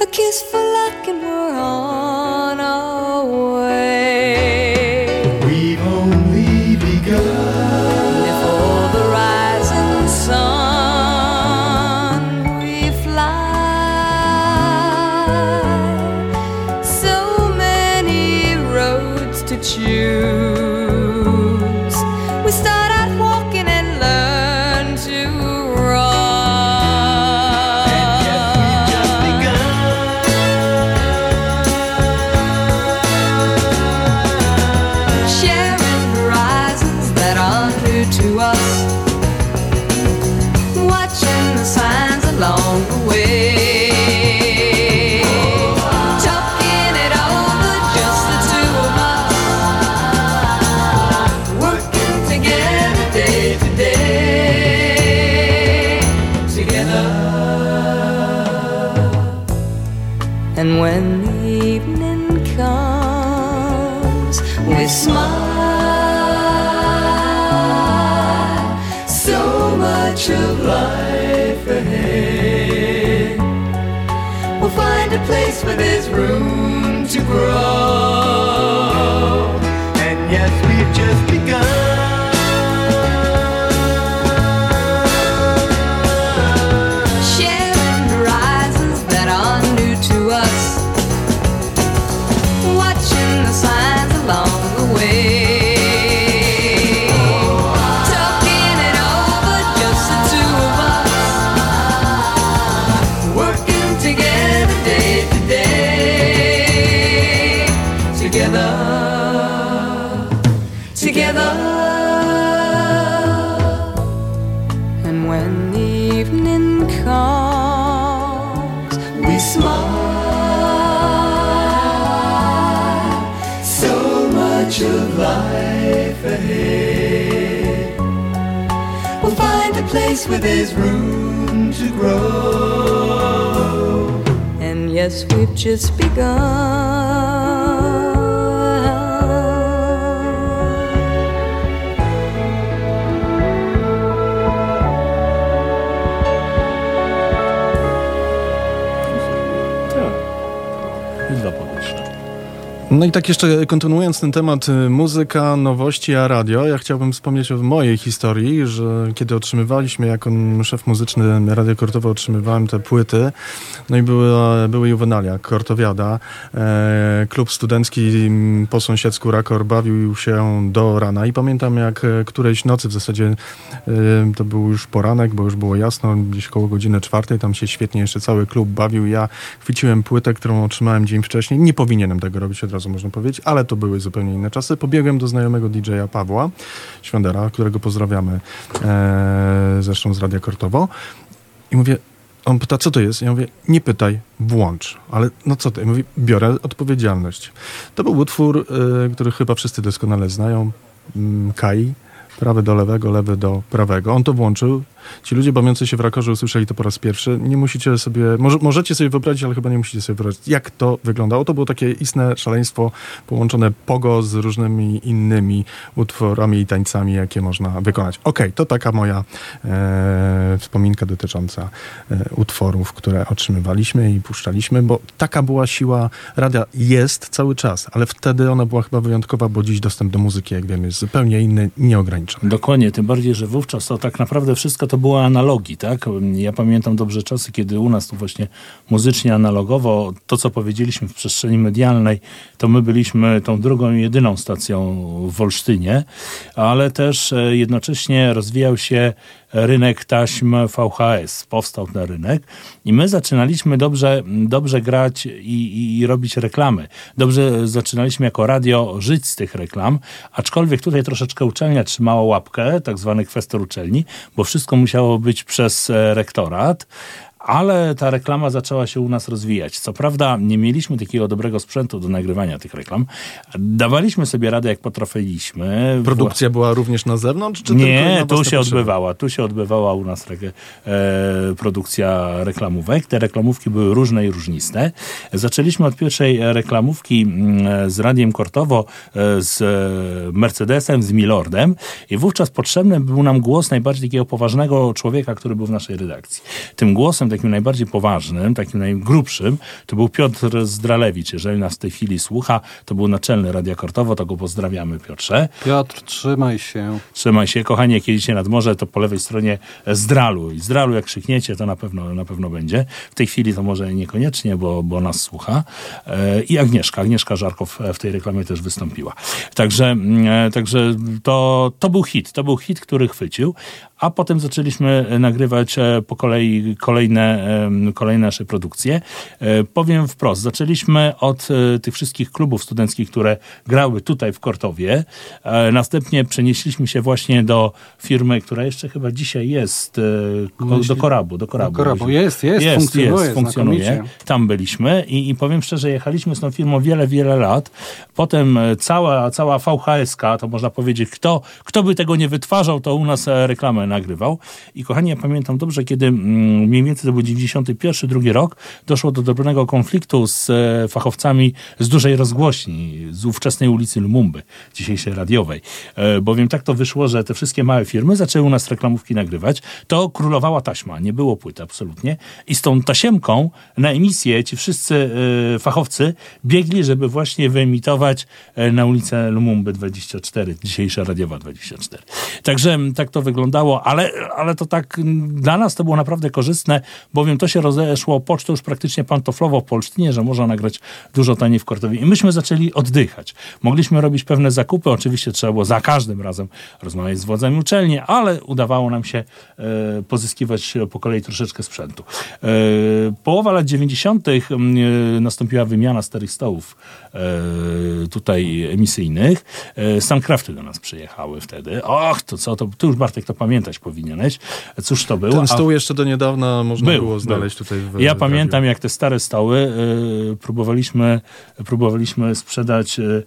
A kiss for luck, and we're there's room to grow. And yes, we've just begun. No i tak jeszcze kontynuując ten temat y, muzyka, nowości, a radio, ja chciałbym wspomnieć o mojej historii, że kiedy otrzymywaliśmy, jako szef muzyczny Radio Kortowa otrzymywałem te płyty, no i były, były juwenalia, Kortowiada, e, klub studencki m, po sąsiedzku Rakor bawił się do rana. I pamiętam jak e, którejś nocy w zasadzie e, to był już poranek, bo już było jasno, gdzieś koło godziny czwartej, tam się świetnie jeszcze cały klub bawił, ja chwyciłem płytę, którą otrzymałem dzień wcześniej, nie powinienem tego robić od razu można powiedzieć, ale to były zupełnie inne czasy. Pobiegłem do znajomego DJ-a Pawła Świądera, którego pozdrawiamy zresztą z Radia Kortowo. I mówię, on pyta, co to jest? Ja mówię, nie pytaj, włącz. Ale no co ty? Ja mówię, biorę odpowiedzialność. To był utwór, y, który chyba wszyscy doskonale znają, mm, Kai. Prawy do lewego, lewy do prawego. On to włączył. Ci ludzie bawiący się w rakorze usłyszeli to po raz pierwszy. Nie musicie sobie, może, możecie sobie wyobrazić, ale chyba nie musicie sobie wyobrazić, jak to wyglądało. To było takie istne szaleństwo połączone pogo z różnymi innymi utworami i tańcami, jakie można wykonać. Okej, to taka moja e, wspominka dotycząca e, utworów, które otrzymywaliśmy i puszczaliśmy, bo taka była siła radia. Jest cały czas, ale wtedy ona była chyba wyjątkowa, bo dziś dostęp do muzyki, jak wiemy, jest zupełnie inny, nieograniczony. Dokładnie, tym bardziej, że wówczas to tak naprawdę wszystko to było analogii, tak? Ja pamiętam dobrze czasy, kiedy u nas tu właśnie muzycznie analogowo, to co powiedzieliśmy w przestrzeni medialnej, to my byliśmy tą drugą i jedyną stacją w Olsztynie, ale też e, jednocześnie rozwijał się rynek taśm VHS, powstał ten rynek i my zaczynaliśmy dobrze, dobrze grać i, i, robić reklamy. Dobrze zaczynaliśmy jako radio żyć z tych reklam, aczkolwiek tutaj troszeczkę uczelnia trzymała łapkę, tak zwany kwestor uczelni, bo wszystko musiało być przez e, rektorat, ale ta reklama zaczęła się u nas rozwijać. Co prawda nie mieliśmy takiego dobrego sprzętu do nagrywania tych reklam. Dawaliśmy sobie radę jak potrafiliśmy. Produkcja była również na zewnątrz? Czy Nie, tu się potrzeby? odbywała. Tu się odbywała u nas re, e, produkcja reklamówek. Te reklamówki były różne i różniste. Zaczęliśmy od pierwszej reklamówki mm, z Radiem Kortowo, e, z e, Mercedesem, z Milordem i wówczas potrzebny był nam głos najbardziej takiego poważnego człowieka, który był w naszej redakcji. Tym głosem takim najbardziej poważnym, takim najgrubszym, to był Piotr Zdralewicz. Jeżeli nas w tej chwili słucha, to był naczelny Radia Kortowo, to go pozdrawiamy Piotrze. Piotr, trzymaj się. Trzymaj się, kochani, jak jedziecie nad morze, to po lewej stronie Zdralu. I Zdralu, jak krzykniecie, to na pewno, na pewno będzie. W tej chwili to może niekoniecznie, bo, bo nas słucha. E, I Agnieszka, Agnieszka Żarkow w tej reklamie też wystąpiła. Także, mm, e, także to, to był hit, to był hit, który chwycił. A potem zaczęliśmy nagrywać e, po kolei kolejne, kolejne nasze produkcje. E, Powiem wprost, zaczęliśmy od e, tych wszystkich klubów studenckich, które grały tutaj w Kortowie. E, Następnie przenieśliśmy się właśnie do firmy, która jeszcze chyba dzisiaj jest, e, do Korabu. Do Korabu, Do Korabu. Jest, jest, jest, funkcjonuje jest, funkcjonuje. Tam byliśmy i, i powiem szczerze, jechaliśmy z tą firmą wiele, wiele lat. Potem e, cała, cała VHSK, to można powiedzieć, kto, kto by tego nie wytwarzał, to u nas e, reklamę nagrywał. I kochani, ja pamiętam dobrze, kiedy mm, mniej więcej to był 91, drugi rok, doszło do drobnego konfliktu z e, fachowcami z dużej rozgłośni, z ówczesnej ulicy Lumumby, dzisiejszej radiowej. E, bowiem tak to wyszło, że te wszystkie małe firmy zaczęły u nas reklamówki nagrywać. To królowała taśma, nie było płyty absolutnie. I z tą tasiemką na emisję ci wszyscy e, fachowcy biegli, żeby właśnie wyemitować na ulicę Lumumby 24, dzisiejsza radiowa 24. Także m, tak to wyglądało, ale, ale to tak dla nas to było naprawdę korzystne, bowiem to się rozeszło pocztą już praktycznie pantoflowo w Polsztynie, że można nagrać dużo taniej w Kortowie. I myśmy zaczęli oddychać. Mogliśmy robić pewne zakupy, oczywiście trzeba było za każdym razem rozmawiać z władzami uczelni, ale udawało nam się e, pozyskiwać po kolei troszeczkę sprzętu. E, połowa lat 90. m, e, nastąpiła wymiana starych stołów e, tutaj emisyjnych. E, Suncrafty do nas przyjechały wtedy. Och, to co, to, tu już Bartek to pamięta. Pamiętać powinieneś. Cóż to było? Ten A- stół jeszcze do niedawna można Był, było był. znaleźć tutaj w Ja w pamiętam, jak te stare stoły y, próbowaliśmy, próbowaliśmy sprzedać y,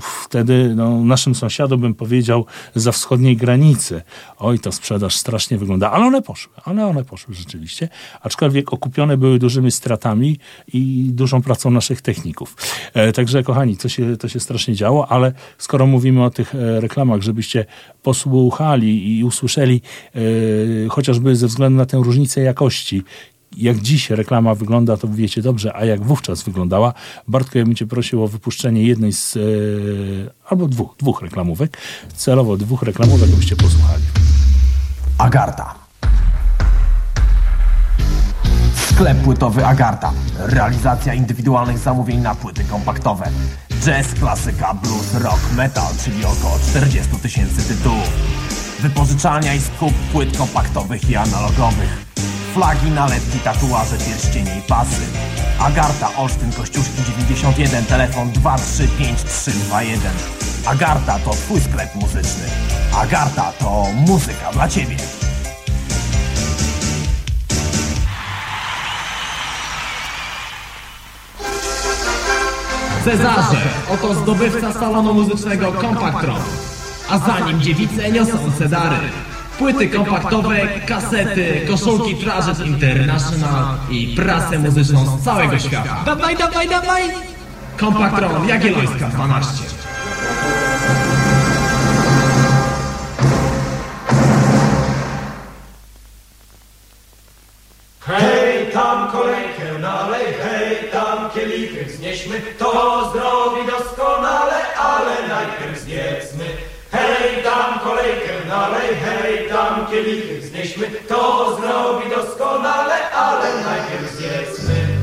wtedy no, naszym sąsiadom, bym powiedział, za wschodniej granicy. Oj, ta sprzedaż strasznie wygląda. Ale one poszły, ale one poszły rzeczywiście. Aczkolwiek okupione były dużymi stratami i dużą pracą naszych techników. E, także, kochani, to się, to się strasznie działo, ale skoro mówimy o tych e, reklamach, żebyście posłuchali i usłyszeli, e, chociażby ze względu na tę różnicę jakości, jak dziś reklama wygląda, to wiecie dobrze, a jak wówczas wyglądała. Bartko, ja bym cię prosił o wypuszczenie jednej z, e, albo dwóch, dwóch reklamówek, celowo dwóch reklamówek, abyście posłuchali. Agarta. Sklep płytowy Agarta. Realizacja indywidualnych zamówień na płyty kompaktowe. Jazz, klasyka, blues, rock, metal, czyli około 40 tysięcy tytułów. Wypożyczalnia i skup płyt kompaktowych i analogowych. Flagi, nalepki, tatuaże, pierścienie i pasy. Agarta, Olsztyn, Kościuszki 91, telefon 2353321. Agarta to twój sklep muzyczny. Agarta to muzyka dla ciebie. Cezarze, oto zdobywca salonu muzycznego Compaktron. A za nim dziewice niosące dary. Płyty kompaktowe, kasety, koszulki Trajet International i prasę muzyczną z całego świata. Dawaj, dawaj, dawaj! Compaktron Jagiellońska 12. Hej, tam kolejkę nalej, hej, tam kielichy wznieśmy, to zdrowi doskonale, ale najpierw zjedzmy. Hej, tam kolejkę nalej, hej, tam kielichy wznieśmy, to zdrowi doskonale, ale najpierw zjedzmy.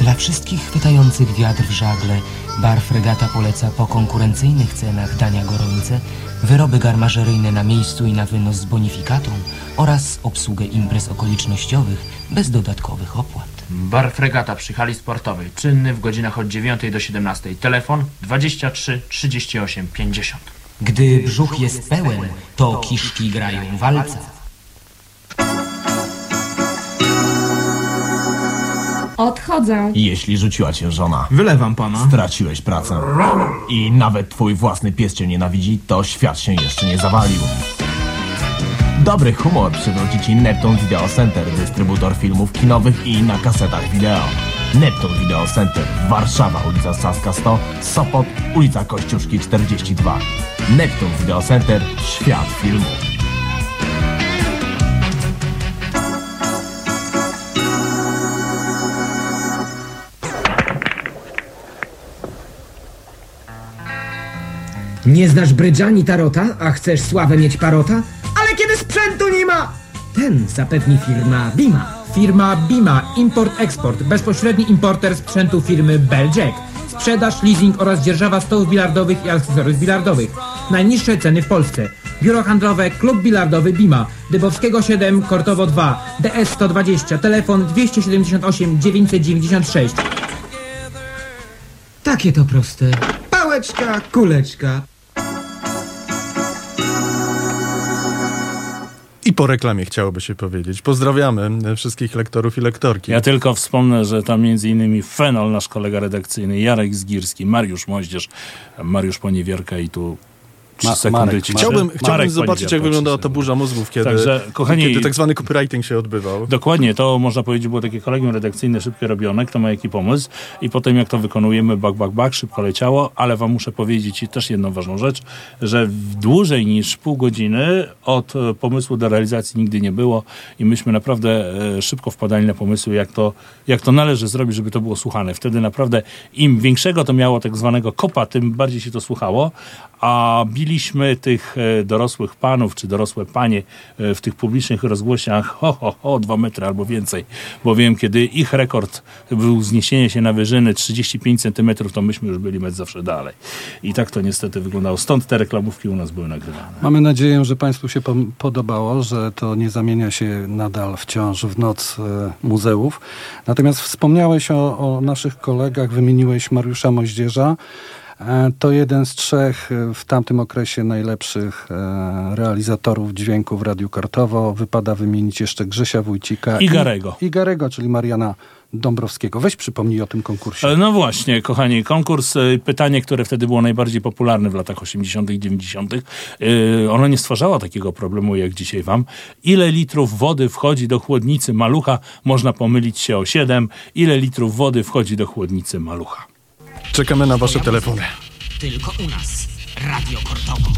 Dla wszystkich chwytających wiatr w żagle bar Fregata poleca po konkurencyjnych cenach dania gorące, wyroby garmażeryjne na miejscu i na wynos z bonifikatą oraz obsługę imprez okolicznościowych bez dodatkowych opłat. Bar Fregata przy hali sportowej, czynny w godzinach od 9 do 17. Telefon 23 38 50. Gdy brzuch jest pełen, to kiszki grają walca. Odchodzę. Jeśli rzuciła cię żona, Wylewam pana. straciłeś pracę i nawet twój własny pies cię nienawidzi, to świat się jeszcze nie zawalił. Dobry humor przywróci ci Neptune Video Center, dystrybutor filmów kinowych i na kasetach wideo. Neptune Video Center, Warszawa, ulica Saska 100, Sopot, ulica Kościuszki 42. Neptune Video Center, świat filmu. Nie znasz brydża ani tarota, a chcesz sławę mieć parota? Ten zapewni firma Bima. Firma Bima, import-eksport, bezpośredni importer sprzętu firmy Beljack. Sprzedaż, leasing oraz dzierżawa stołów bilardowych i akcesoriów bilardowych. Najniższe ceny w Polsce. Biuro handlowe, klub bilardowy Bima. Dybowskiego 7, Kortowo 2, DS 120, telefon 278 996. Takie to proste. Pałeczka, kuleczka. Po reklamie chciałoby się powiedzieć. Pozdrawiamy e, wszystkich lektorów i lektorki. Ja tylko wspomnę, że tam między innymi Fenol, nasz kolega redakcyjny, Jarek Zgirski, Mariusz Moździerz, Mariusz Poniewierka i tu trzy Ma- sekundy Marek, ciszy. Chciałbym, Marek chciałbym zobaczyć, Poniewierka, jak wyglądała ta burza mózgów, kiedy, Także, kochani- kiedy tak zwany copywriting się odbywał. Dokładnie, to można powiedzieć było takie kolegium redakcyjne szybkie robione, kto ma jaki pomysł i potem jak to wykonujemy, bak, bak, bak, szybko leciało, ale wam muszę powiedzieć i też jedną ważną rzecz, że w dłużej niż pół godziny od e, pomysłu do realizacji nigdy nie było i myśmy naprawdę e, szybko wpadali na pomysły, jak to, jak to należy zrobić, żeby to było słuchane. Wtedy naprawdę im większego to miało tak zwanego kopa, tym bardziej się to słuchało, a biliśmy tych e, dorosłych panów, czy dorosłe panie e, w tych publicznych rozgłośniach ho, ho, ho, dwa metry albo więcej, bowiem kiedy ich rekord był zniesienie się na wyżyny 35 centymetrów, to myśmy już byli metr zawsze dalej. I tak to niestety wyglądało. Stąd te reklamówki u nas były nagrywane. Mamy nadzieję, że Państwu się podobało, że to nie zamienia się nadal wciąż w noc e, muzeów. Natomiast wspomniałeś o, o naszych kolegach, wymieniłeś Mariusza Moździerza. E, To jeden z trzech e, w tamtym okresie najlepszych e, realizatorów dźwięku w Radiu Kartowo. Wypada wymienić jeszcze Grzesia Wójcika I Garego. I, i Garego, czyli Mariana Dąbrowskiego. Weź przypomnij o tym konkursie. No właśnie, kochani, konkurs, pytanie, które wtedy było najbardziej popularne w latach 80., 90., e, ono nie stwarzało takiego problemu jak dzisiaj wam. Ile litrów wody wchodzi do chłodnicy malucha? Można pomylić się o 7. Ile litrów wody wchodzi do chłodnicy malucha? Czekamy na wasze telefony. Tylko u nas. Radio Kortowo.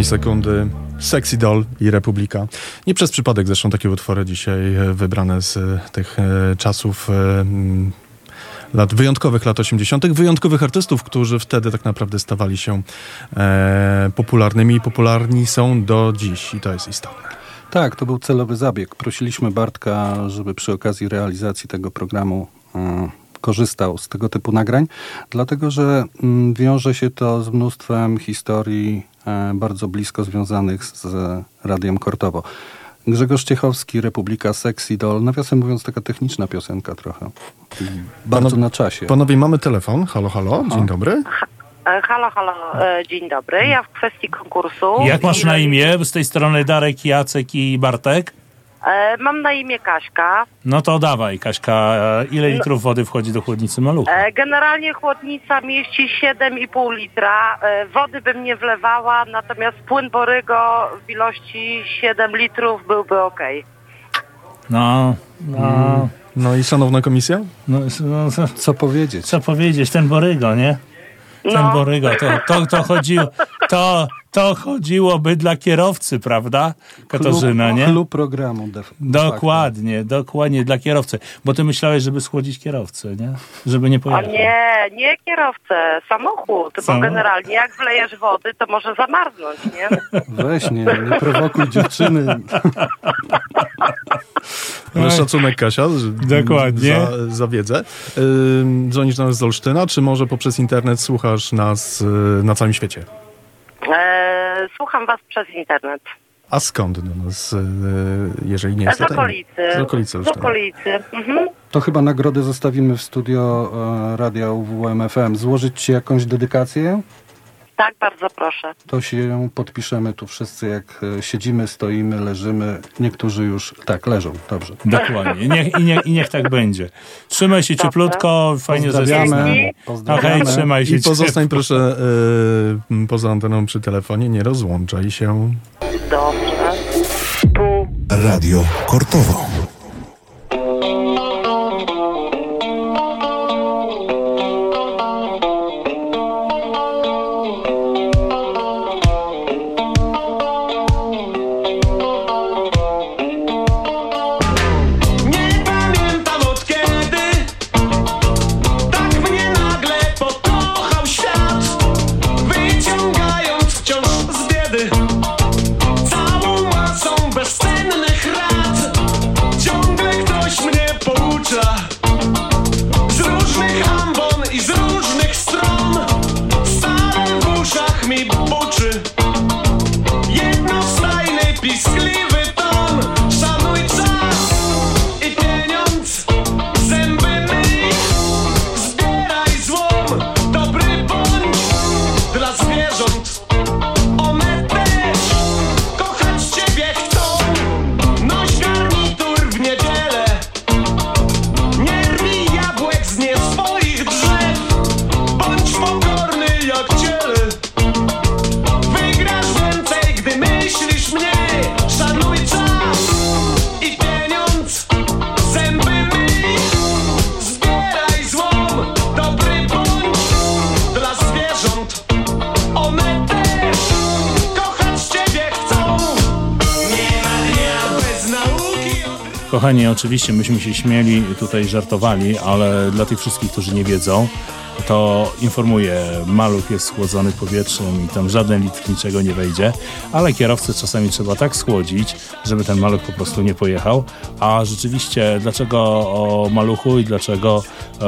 Ostatniej sekundy Sexy Doll i Republika. Nie przez przypadek zresztą takie utwory dzisiaj e, wybrane z e, tych e, czasów mm, lat wyjątkowych, lat 80., wyjątkowych artystów, którzy wtedy tak naprawdę stawali się e, popularnymi i popularni są do dziś i to jest istotne. Tak, to był celowy zabieg. Prosiliśmy Bartka, żeby przy okazji realizacji tego programu e, korzystał z tego typu nagrań, dlatego że mm, wiąże się to z mnóstwem historii bardzo blisko związanych z Radiem Kortowo. Grzegorz Ciechowski, Republika Sexy Doll. Nawiasem mówiąc, taka techniczna piosenka trochę. Bardzo Panowie- na czasie. Panowie, mamy telefon. Halo, halo, dzień dobry. E, Halo, halo, e, dzień dobry. Ja w kwestii konkursu. Jak masz na imię? Z tej strony Darek, Jacek i Bartek? E, Mam na imię Kaśka. No to dawaj, Kaśka, e, ile litrów wody wchodzi do chłodnicy malucha? E, Generalnie chłodnica mieści 7,5 litra. E, Wody bym nie wlewała, natomiast płyn Borygo w ilości 7 litrów byłby ok. No, no. No i szanowna komisja? No, no, co, co powiedzieć? Co powiedzieć? Ten Borygo, nie? Ten No. Borygo, to, to, to chodziło, to, to chodziłoby dla kierowcy, prawda? Katarzyna, nie? Klub programu. De, Dokładnie, dokładnie dla kierowcy. Bo ty myślałeś, żeby schłodzić kierowcę, nie? Żeby nie A pojechał. nie, nie kierowcę, samochód, bo Samochód. generalnie jak wlejesz wody, to może zamarznąć, nie? Weź nie, nie prowokuj dziewczyny. Ale szacunek Kasia, że- Dokładnie. Za, za wiedzę. Dzwonisz do nas z Olsztyna, czy może poprzez internet słuchasz nas y, na całym świecie? E, słucham was przez internet. A skąd do nas, y, jeżeli nie Z jest tajemnica? okolicy. Z okolicy Z okolicy. Mhm. To chyba nagrody zostawimy w studio e, Radia UWM FM. Złożyć ci jakąś dedykację? Tak, bardzo proszę. To się podpiszemy tu wszyscy, jak e, siedzimy, stoimy, leżymy. Niektórzy już tak leżą, dobrze. Dokładnie. Niech, i, niech, I niech tak będzie. Trzymaj się cieplutko, fajnie, Pozdrawiamy. Pozdrawiamy. Okej, trzymaj się I pozostań ciepło. proszę y, poza anteną przy telefonie, nie rozłączaj się. Dobrze. Radio Kortowo. Kochani, oczywiście myśmy się śmieli, tutaj żartowali, ale dla tych wszystkich, którzy nie wiedzą, to informuję, maluch jest schłodzony powietrzem i tam żaden litr niczego nie wejdzie, ale kierowcę czasami trzeba tak schłodzić, żeby ten maluch po prostu nie pojechał. A rzeczywiście, dlaczego o maluchu i dlaczego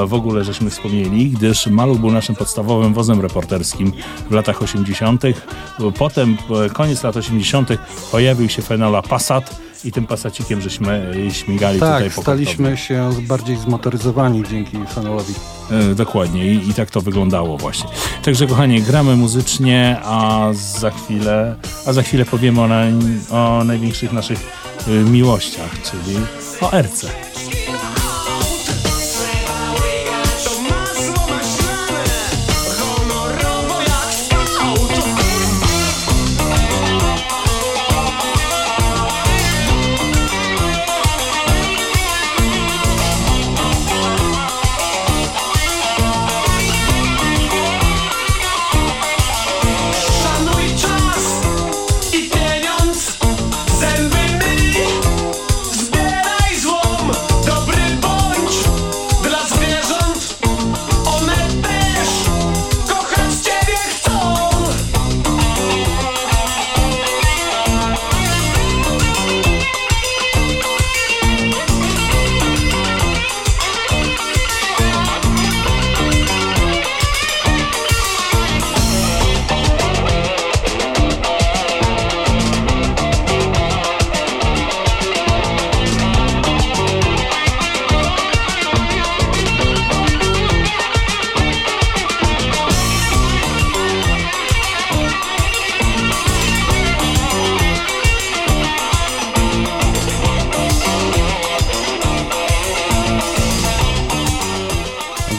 w ogóle żeśmy wspomnieli? Gdyż maluch był naszym podstawowym wozem reporterskim w latach 80. Potem, e, koniec lat 80., pojawił się Fenola Passat i tym pasacikiem żeśmy e, śmigali tutaj Tak, po staliśmy się bardziej zmotoryzowani dzięki fenolowi. E, Dokładnie I, i tak to wyglądało właśnie. Także kochani, gramy muzycznie, a za chwilę, a za chwilę powiemy o, o największych naszych miłościach, czyli o Erce.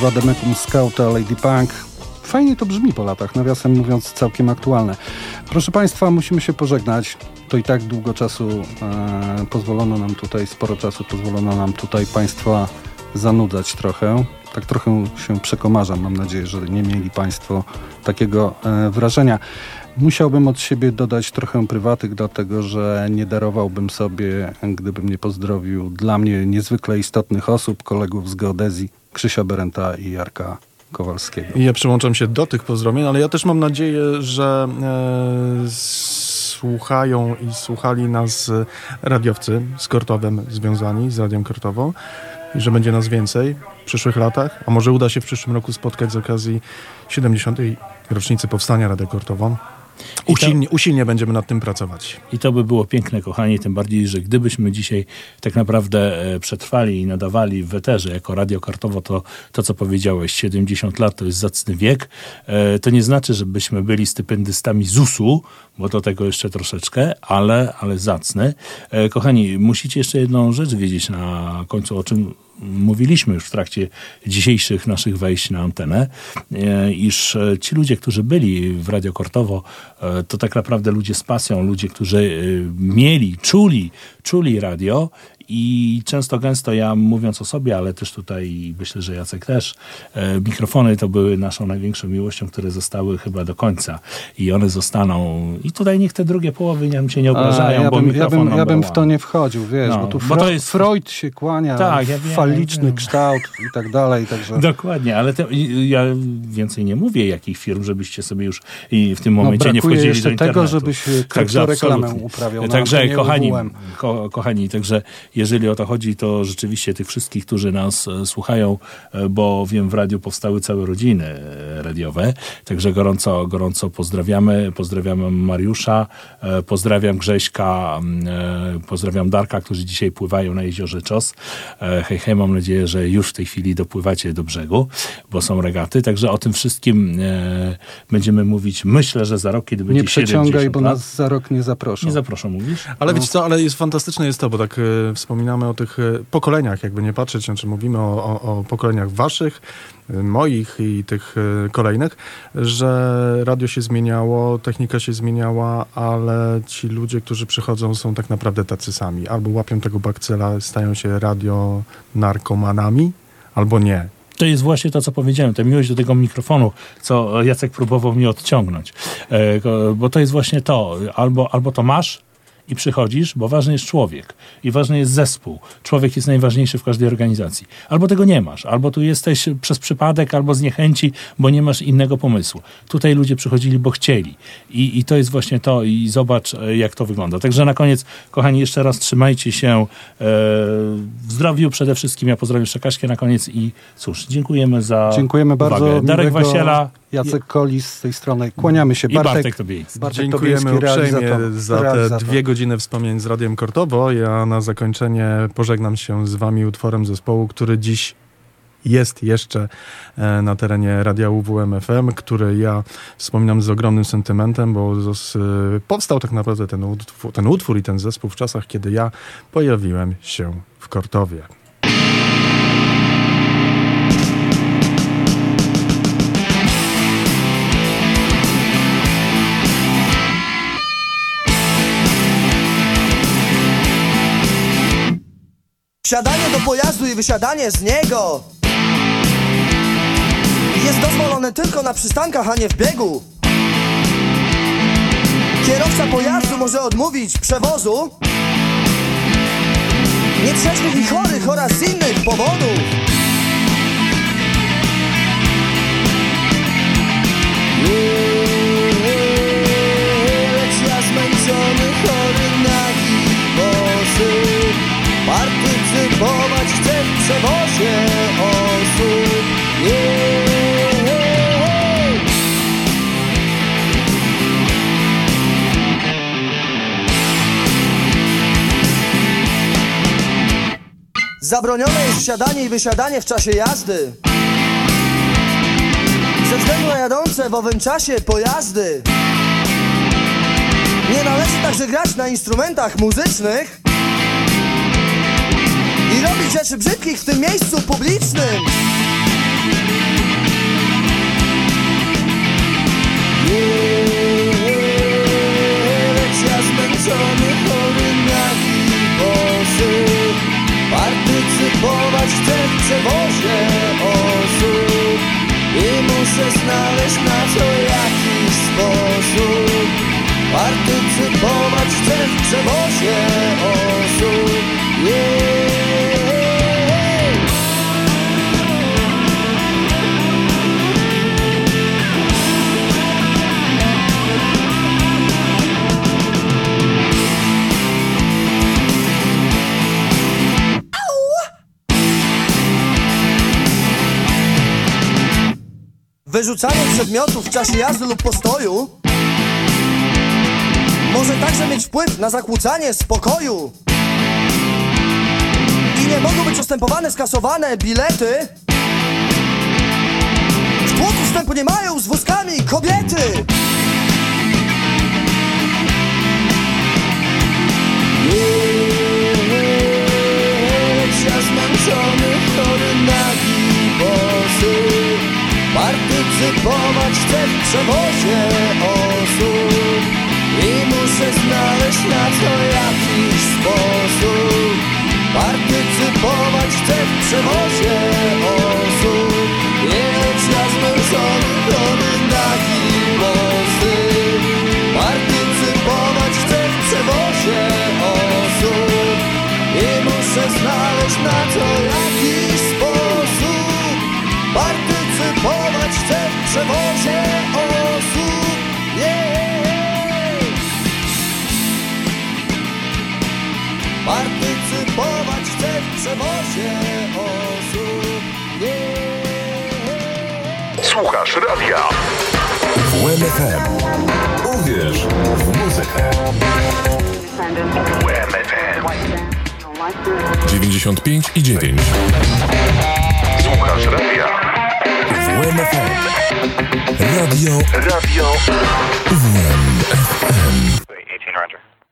Vademecum Scouta Lady Punk. Fajnie to brzmi po latach, nawiasem mówiąc całkiem aktualne. Proszę Państwa, musimy się pożegnać. To i tak długo czasu e, pozwolono nam tutaj, sporo czasu pozwolono nam tutaj Państwa zanudzać trochę. Tak trochę się przekomarzam. Mam nadzieję, że nie mieli Państwo takiego e, wrażenia. Musiałbym od siebie dodać trochę prywatyk, dlatego że nie darowałbym sobie, gdybym nie pozdrowił dla mnie niezwykle istotnych osób, kolegów z geodezji, Krzysia Berenta i Jarka Kowalskiego. I ja przyłączam się do tych pozdrowień, ale ja też mam nadzieję, że e, słuchają i słuchali nas radiowcy z Kortowem związani, z Radią Kortową i że będzie nas więcej w przyszłych latach, a może uda się w przyszłym roku spotkać z okazji 70. rocznicy powstania Radia Kortową. Usilnie, usilnie będziemy nad tym pracować. I to by było piękne, kochani, tym bardziej, że gdybyśmy dzisiaj tak naprawdę e, przetrwali i nadawali w eterze jako Radio Kartowo, to, to co powiedziałeś, 70 lat to jest zacny wiek. E, to nie znaczy, żebyśmy byli stypendystami ZUS-u, bo do tego jeszcze troszeczkę, ale, ale zacny. E, kochani, musicie jeszcze jedną rzecz wiedzieć na końcu, o czym mówiliśmy już w trakcie dzisiejszych naszych wejść na antenę, e, iż e, ci ludzie, którzy byli w Radio Kortowo, e, to tak naprawdę ludzie z pasją, ludzie, którzy mieli, czuli, czuli radio i często gęsto ja mówiąc o sobie, ale też tutaj myślę, że Jacek też, e, mikrofony to były naszą największą miłością, które zostały chyba do końca i one zostaną i tutaj niech te drugie połowy nam się nie obrażają, A, ja bo bym, mikrofon ja bym, ja bym w to nie wchodził, wiesz, No, bo tu bo to Fro- jest- Freud się kłania, Tak, ja wiem, faliczny wiem. kształt i tak dalej, także... Dokładnie, ale te, ja więcej nie mówię jakich firm, żebyście sobie już i w tym No, momencie nie brakuje wchodzili jeszcze do tego, internetu. żebyś Także kryptoreklamę uprawiał Także kochani, UWM. ko, kochani, także jeżeli o to chodzi, to rzeczywiście tych wszystkich, którzy nas e, słuchają, e, bo wiem w radiu powstały całe rodziny e, radiowe, także gorąco, gorąco pozdrawiamy, pozdrawiam Mariusza, pozdrawiam Grześka, pozdrawiam Darka, którzy dzisiaj pływają na jeziorze Czos. Hej, hej, mam nadzieję, że już w tej chwili dopływacie do brzegu, bo są regaty, także o tym wszystkim będziemy mówić, myślę, że za rok, kiedy będzie Nie przeciągaj, 70 bo lat. nas za rok nie zaproszą. Nie zaproszą, mówisz? Ale No. wiecie co, ale jest fantastyczne jest to, bo tak wspominamy o tych e, pokoleniach, jakby nie patrzeć, znaczy mówimy o, o, o pokoleniach waszych, e, moich i tych e, kolejnych, że radio się zmieniało, technika się zmieniała, ale ci ludzie, którzy przychodzą są tak naprawdę tacy sami. Albo łapią tego bakcyla, stają się radio narkomanami, albo nie. To jest właśnie to, co powiedziałem, ta miłość do tego mikrofonu, co Jacek próbował mnie odciągnąć. Bo to jest właśnie to, albo, albo to masz i przychodzisz, bo ważny jest człowiek i ważny jest zespół. Człowiek jest najważniejszy w każdej organizacji. Albo tego nie masz, albo tu jesteś przez przypadek, albo z niechęci, bo nie masz innego pomysłu. Tutaj ludzie przychodzili, bo chcieli. I, i to jest właśnie to i zobacz, e, jak to wygląda. Także na koniec, kochani, jeszcze raz trzymajcie się e, w zdrowiu przede wszystkim. Ja pozdrawiam jeszcze Kaśkę na koniec i cóż, dziękujemy za Dziękujemy uwagę. bardzo. Darek miłego Wasiela Jacek Kolis z tej strony. Kłaniamy się. i Bartek Tobiejski. Bartek Dziękujemy uprzejmie za te dwie godziny wspomnień z Radiem Kortowo. Ja na zakończenie pożegnam się z wami utworem zespołu, który dziś jest jeszcze e, na terenie Radia UWM FM, który ja wspominam z ogromnym sentymentem, bo powstał tak naprawdę ten utwór, ten utwór i ten zespół w czasach, kiedy ja pojawiłem się w Kortowie. Wsiadanie do pojazdu i wysiadanie z niego jest dozwolone tylko na przystankach, a nie w biegu. Kierowca pojazdu może odmówić przewozu nietrzeźwych i chorych oraz innych powodów. Lecz Partycypować chcę w przewozie osób. Yeah. Zabronione jest wsiadanie i wysiadanie w czasie jazdy. Ze względu na jadące w owym czasie pojazdy. Nie należy także grać na instrumentach muzycznych i robić rzeczy brzydkich w tym miejscu publicznym Nie, lecz ja zmęczony, chory, nagi, bosy Partycypować chcę w przewozie osób I muszę znaleźć na co jakiś sposób Partycypować chcę w przewozie osób yeah. Wyrzucanie przedmiotów w czasie jazdy lub postoju może także mieć wpływ na zakłócanie spokoju. I nie mogą być ustępowane, skasowane bilety. W tłoku wstępu nie mają z wózkami kobiety. Ja zmęczony, chory, nagi, bosy Partycypować chcę w przewozie osób. I muszę znaleźć na to jakiś sposób. Partycypować chcę w przewozie osób. Lecz ja zmęczony, chory, nagi, bosy Partycypować chcę w przewozie osób. I muszę znaleźć na to jakiś przewozie osób yeah. Partycypować chcę w przewozie osób yeah. Słuchasz radia WMFM. Uwierz w muzykę. WMFM 95 i 9. Słuchasz radia WMFM. Radio. Radio WMFM.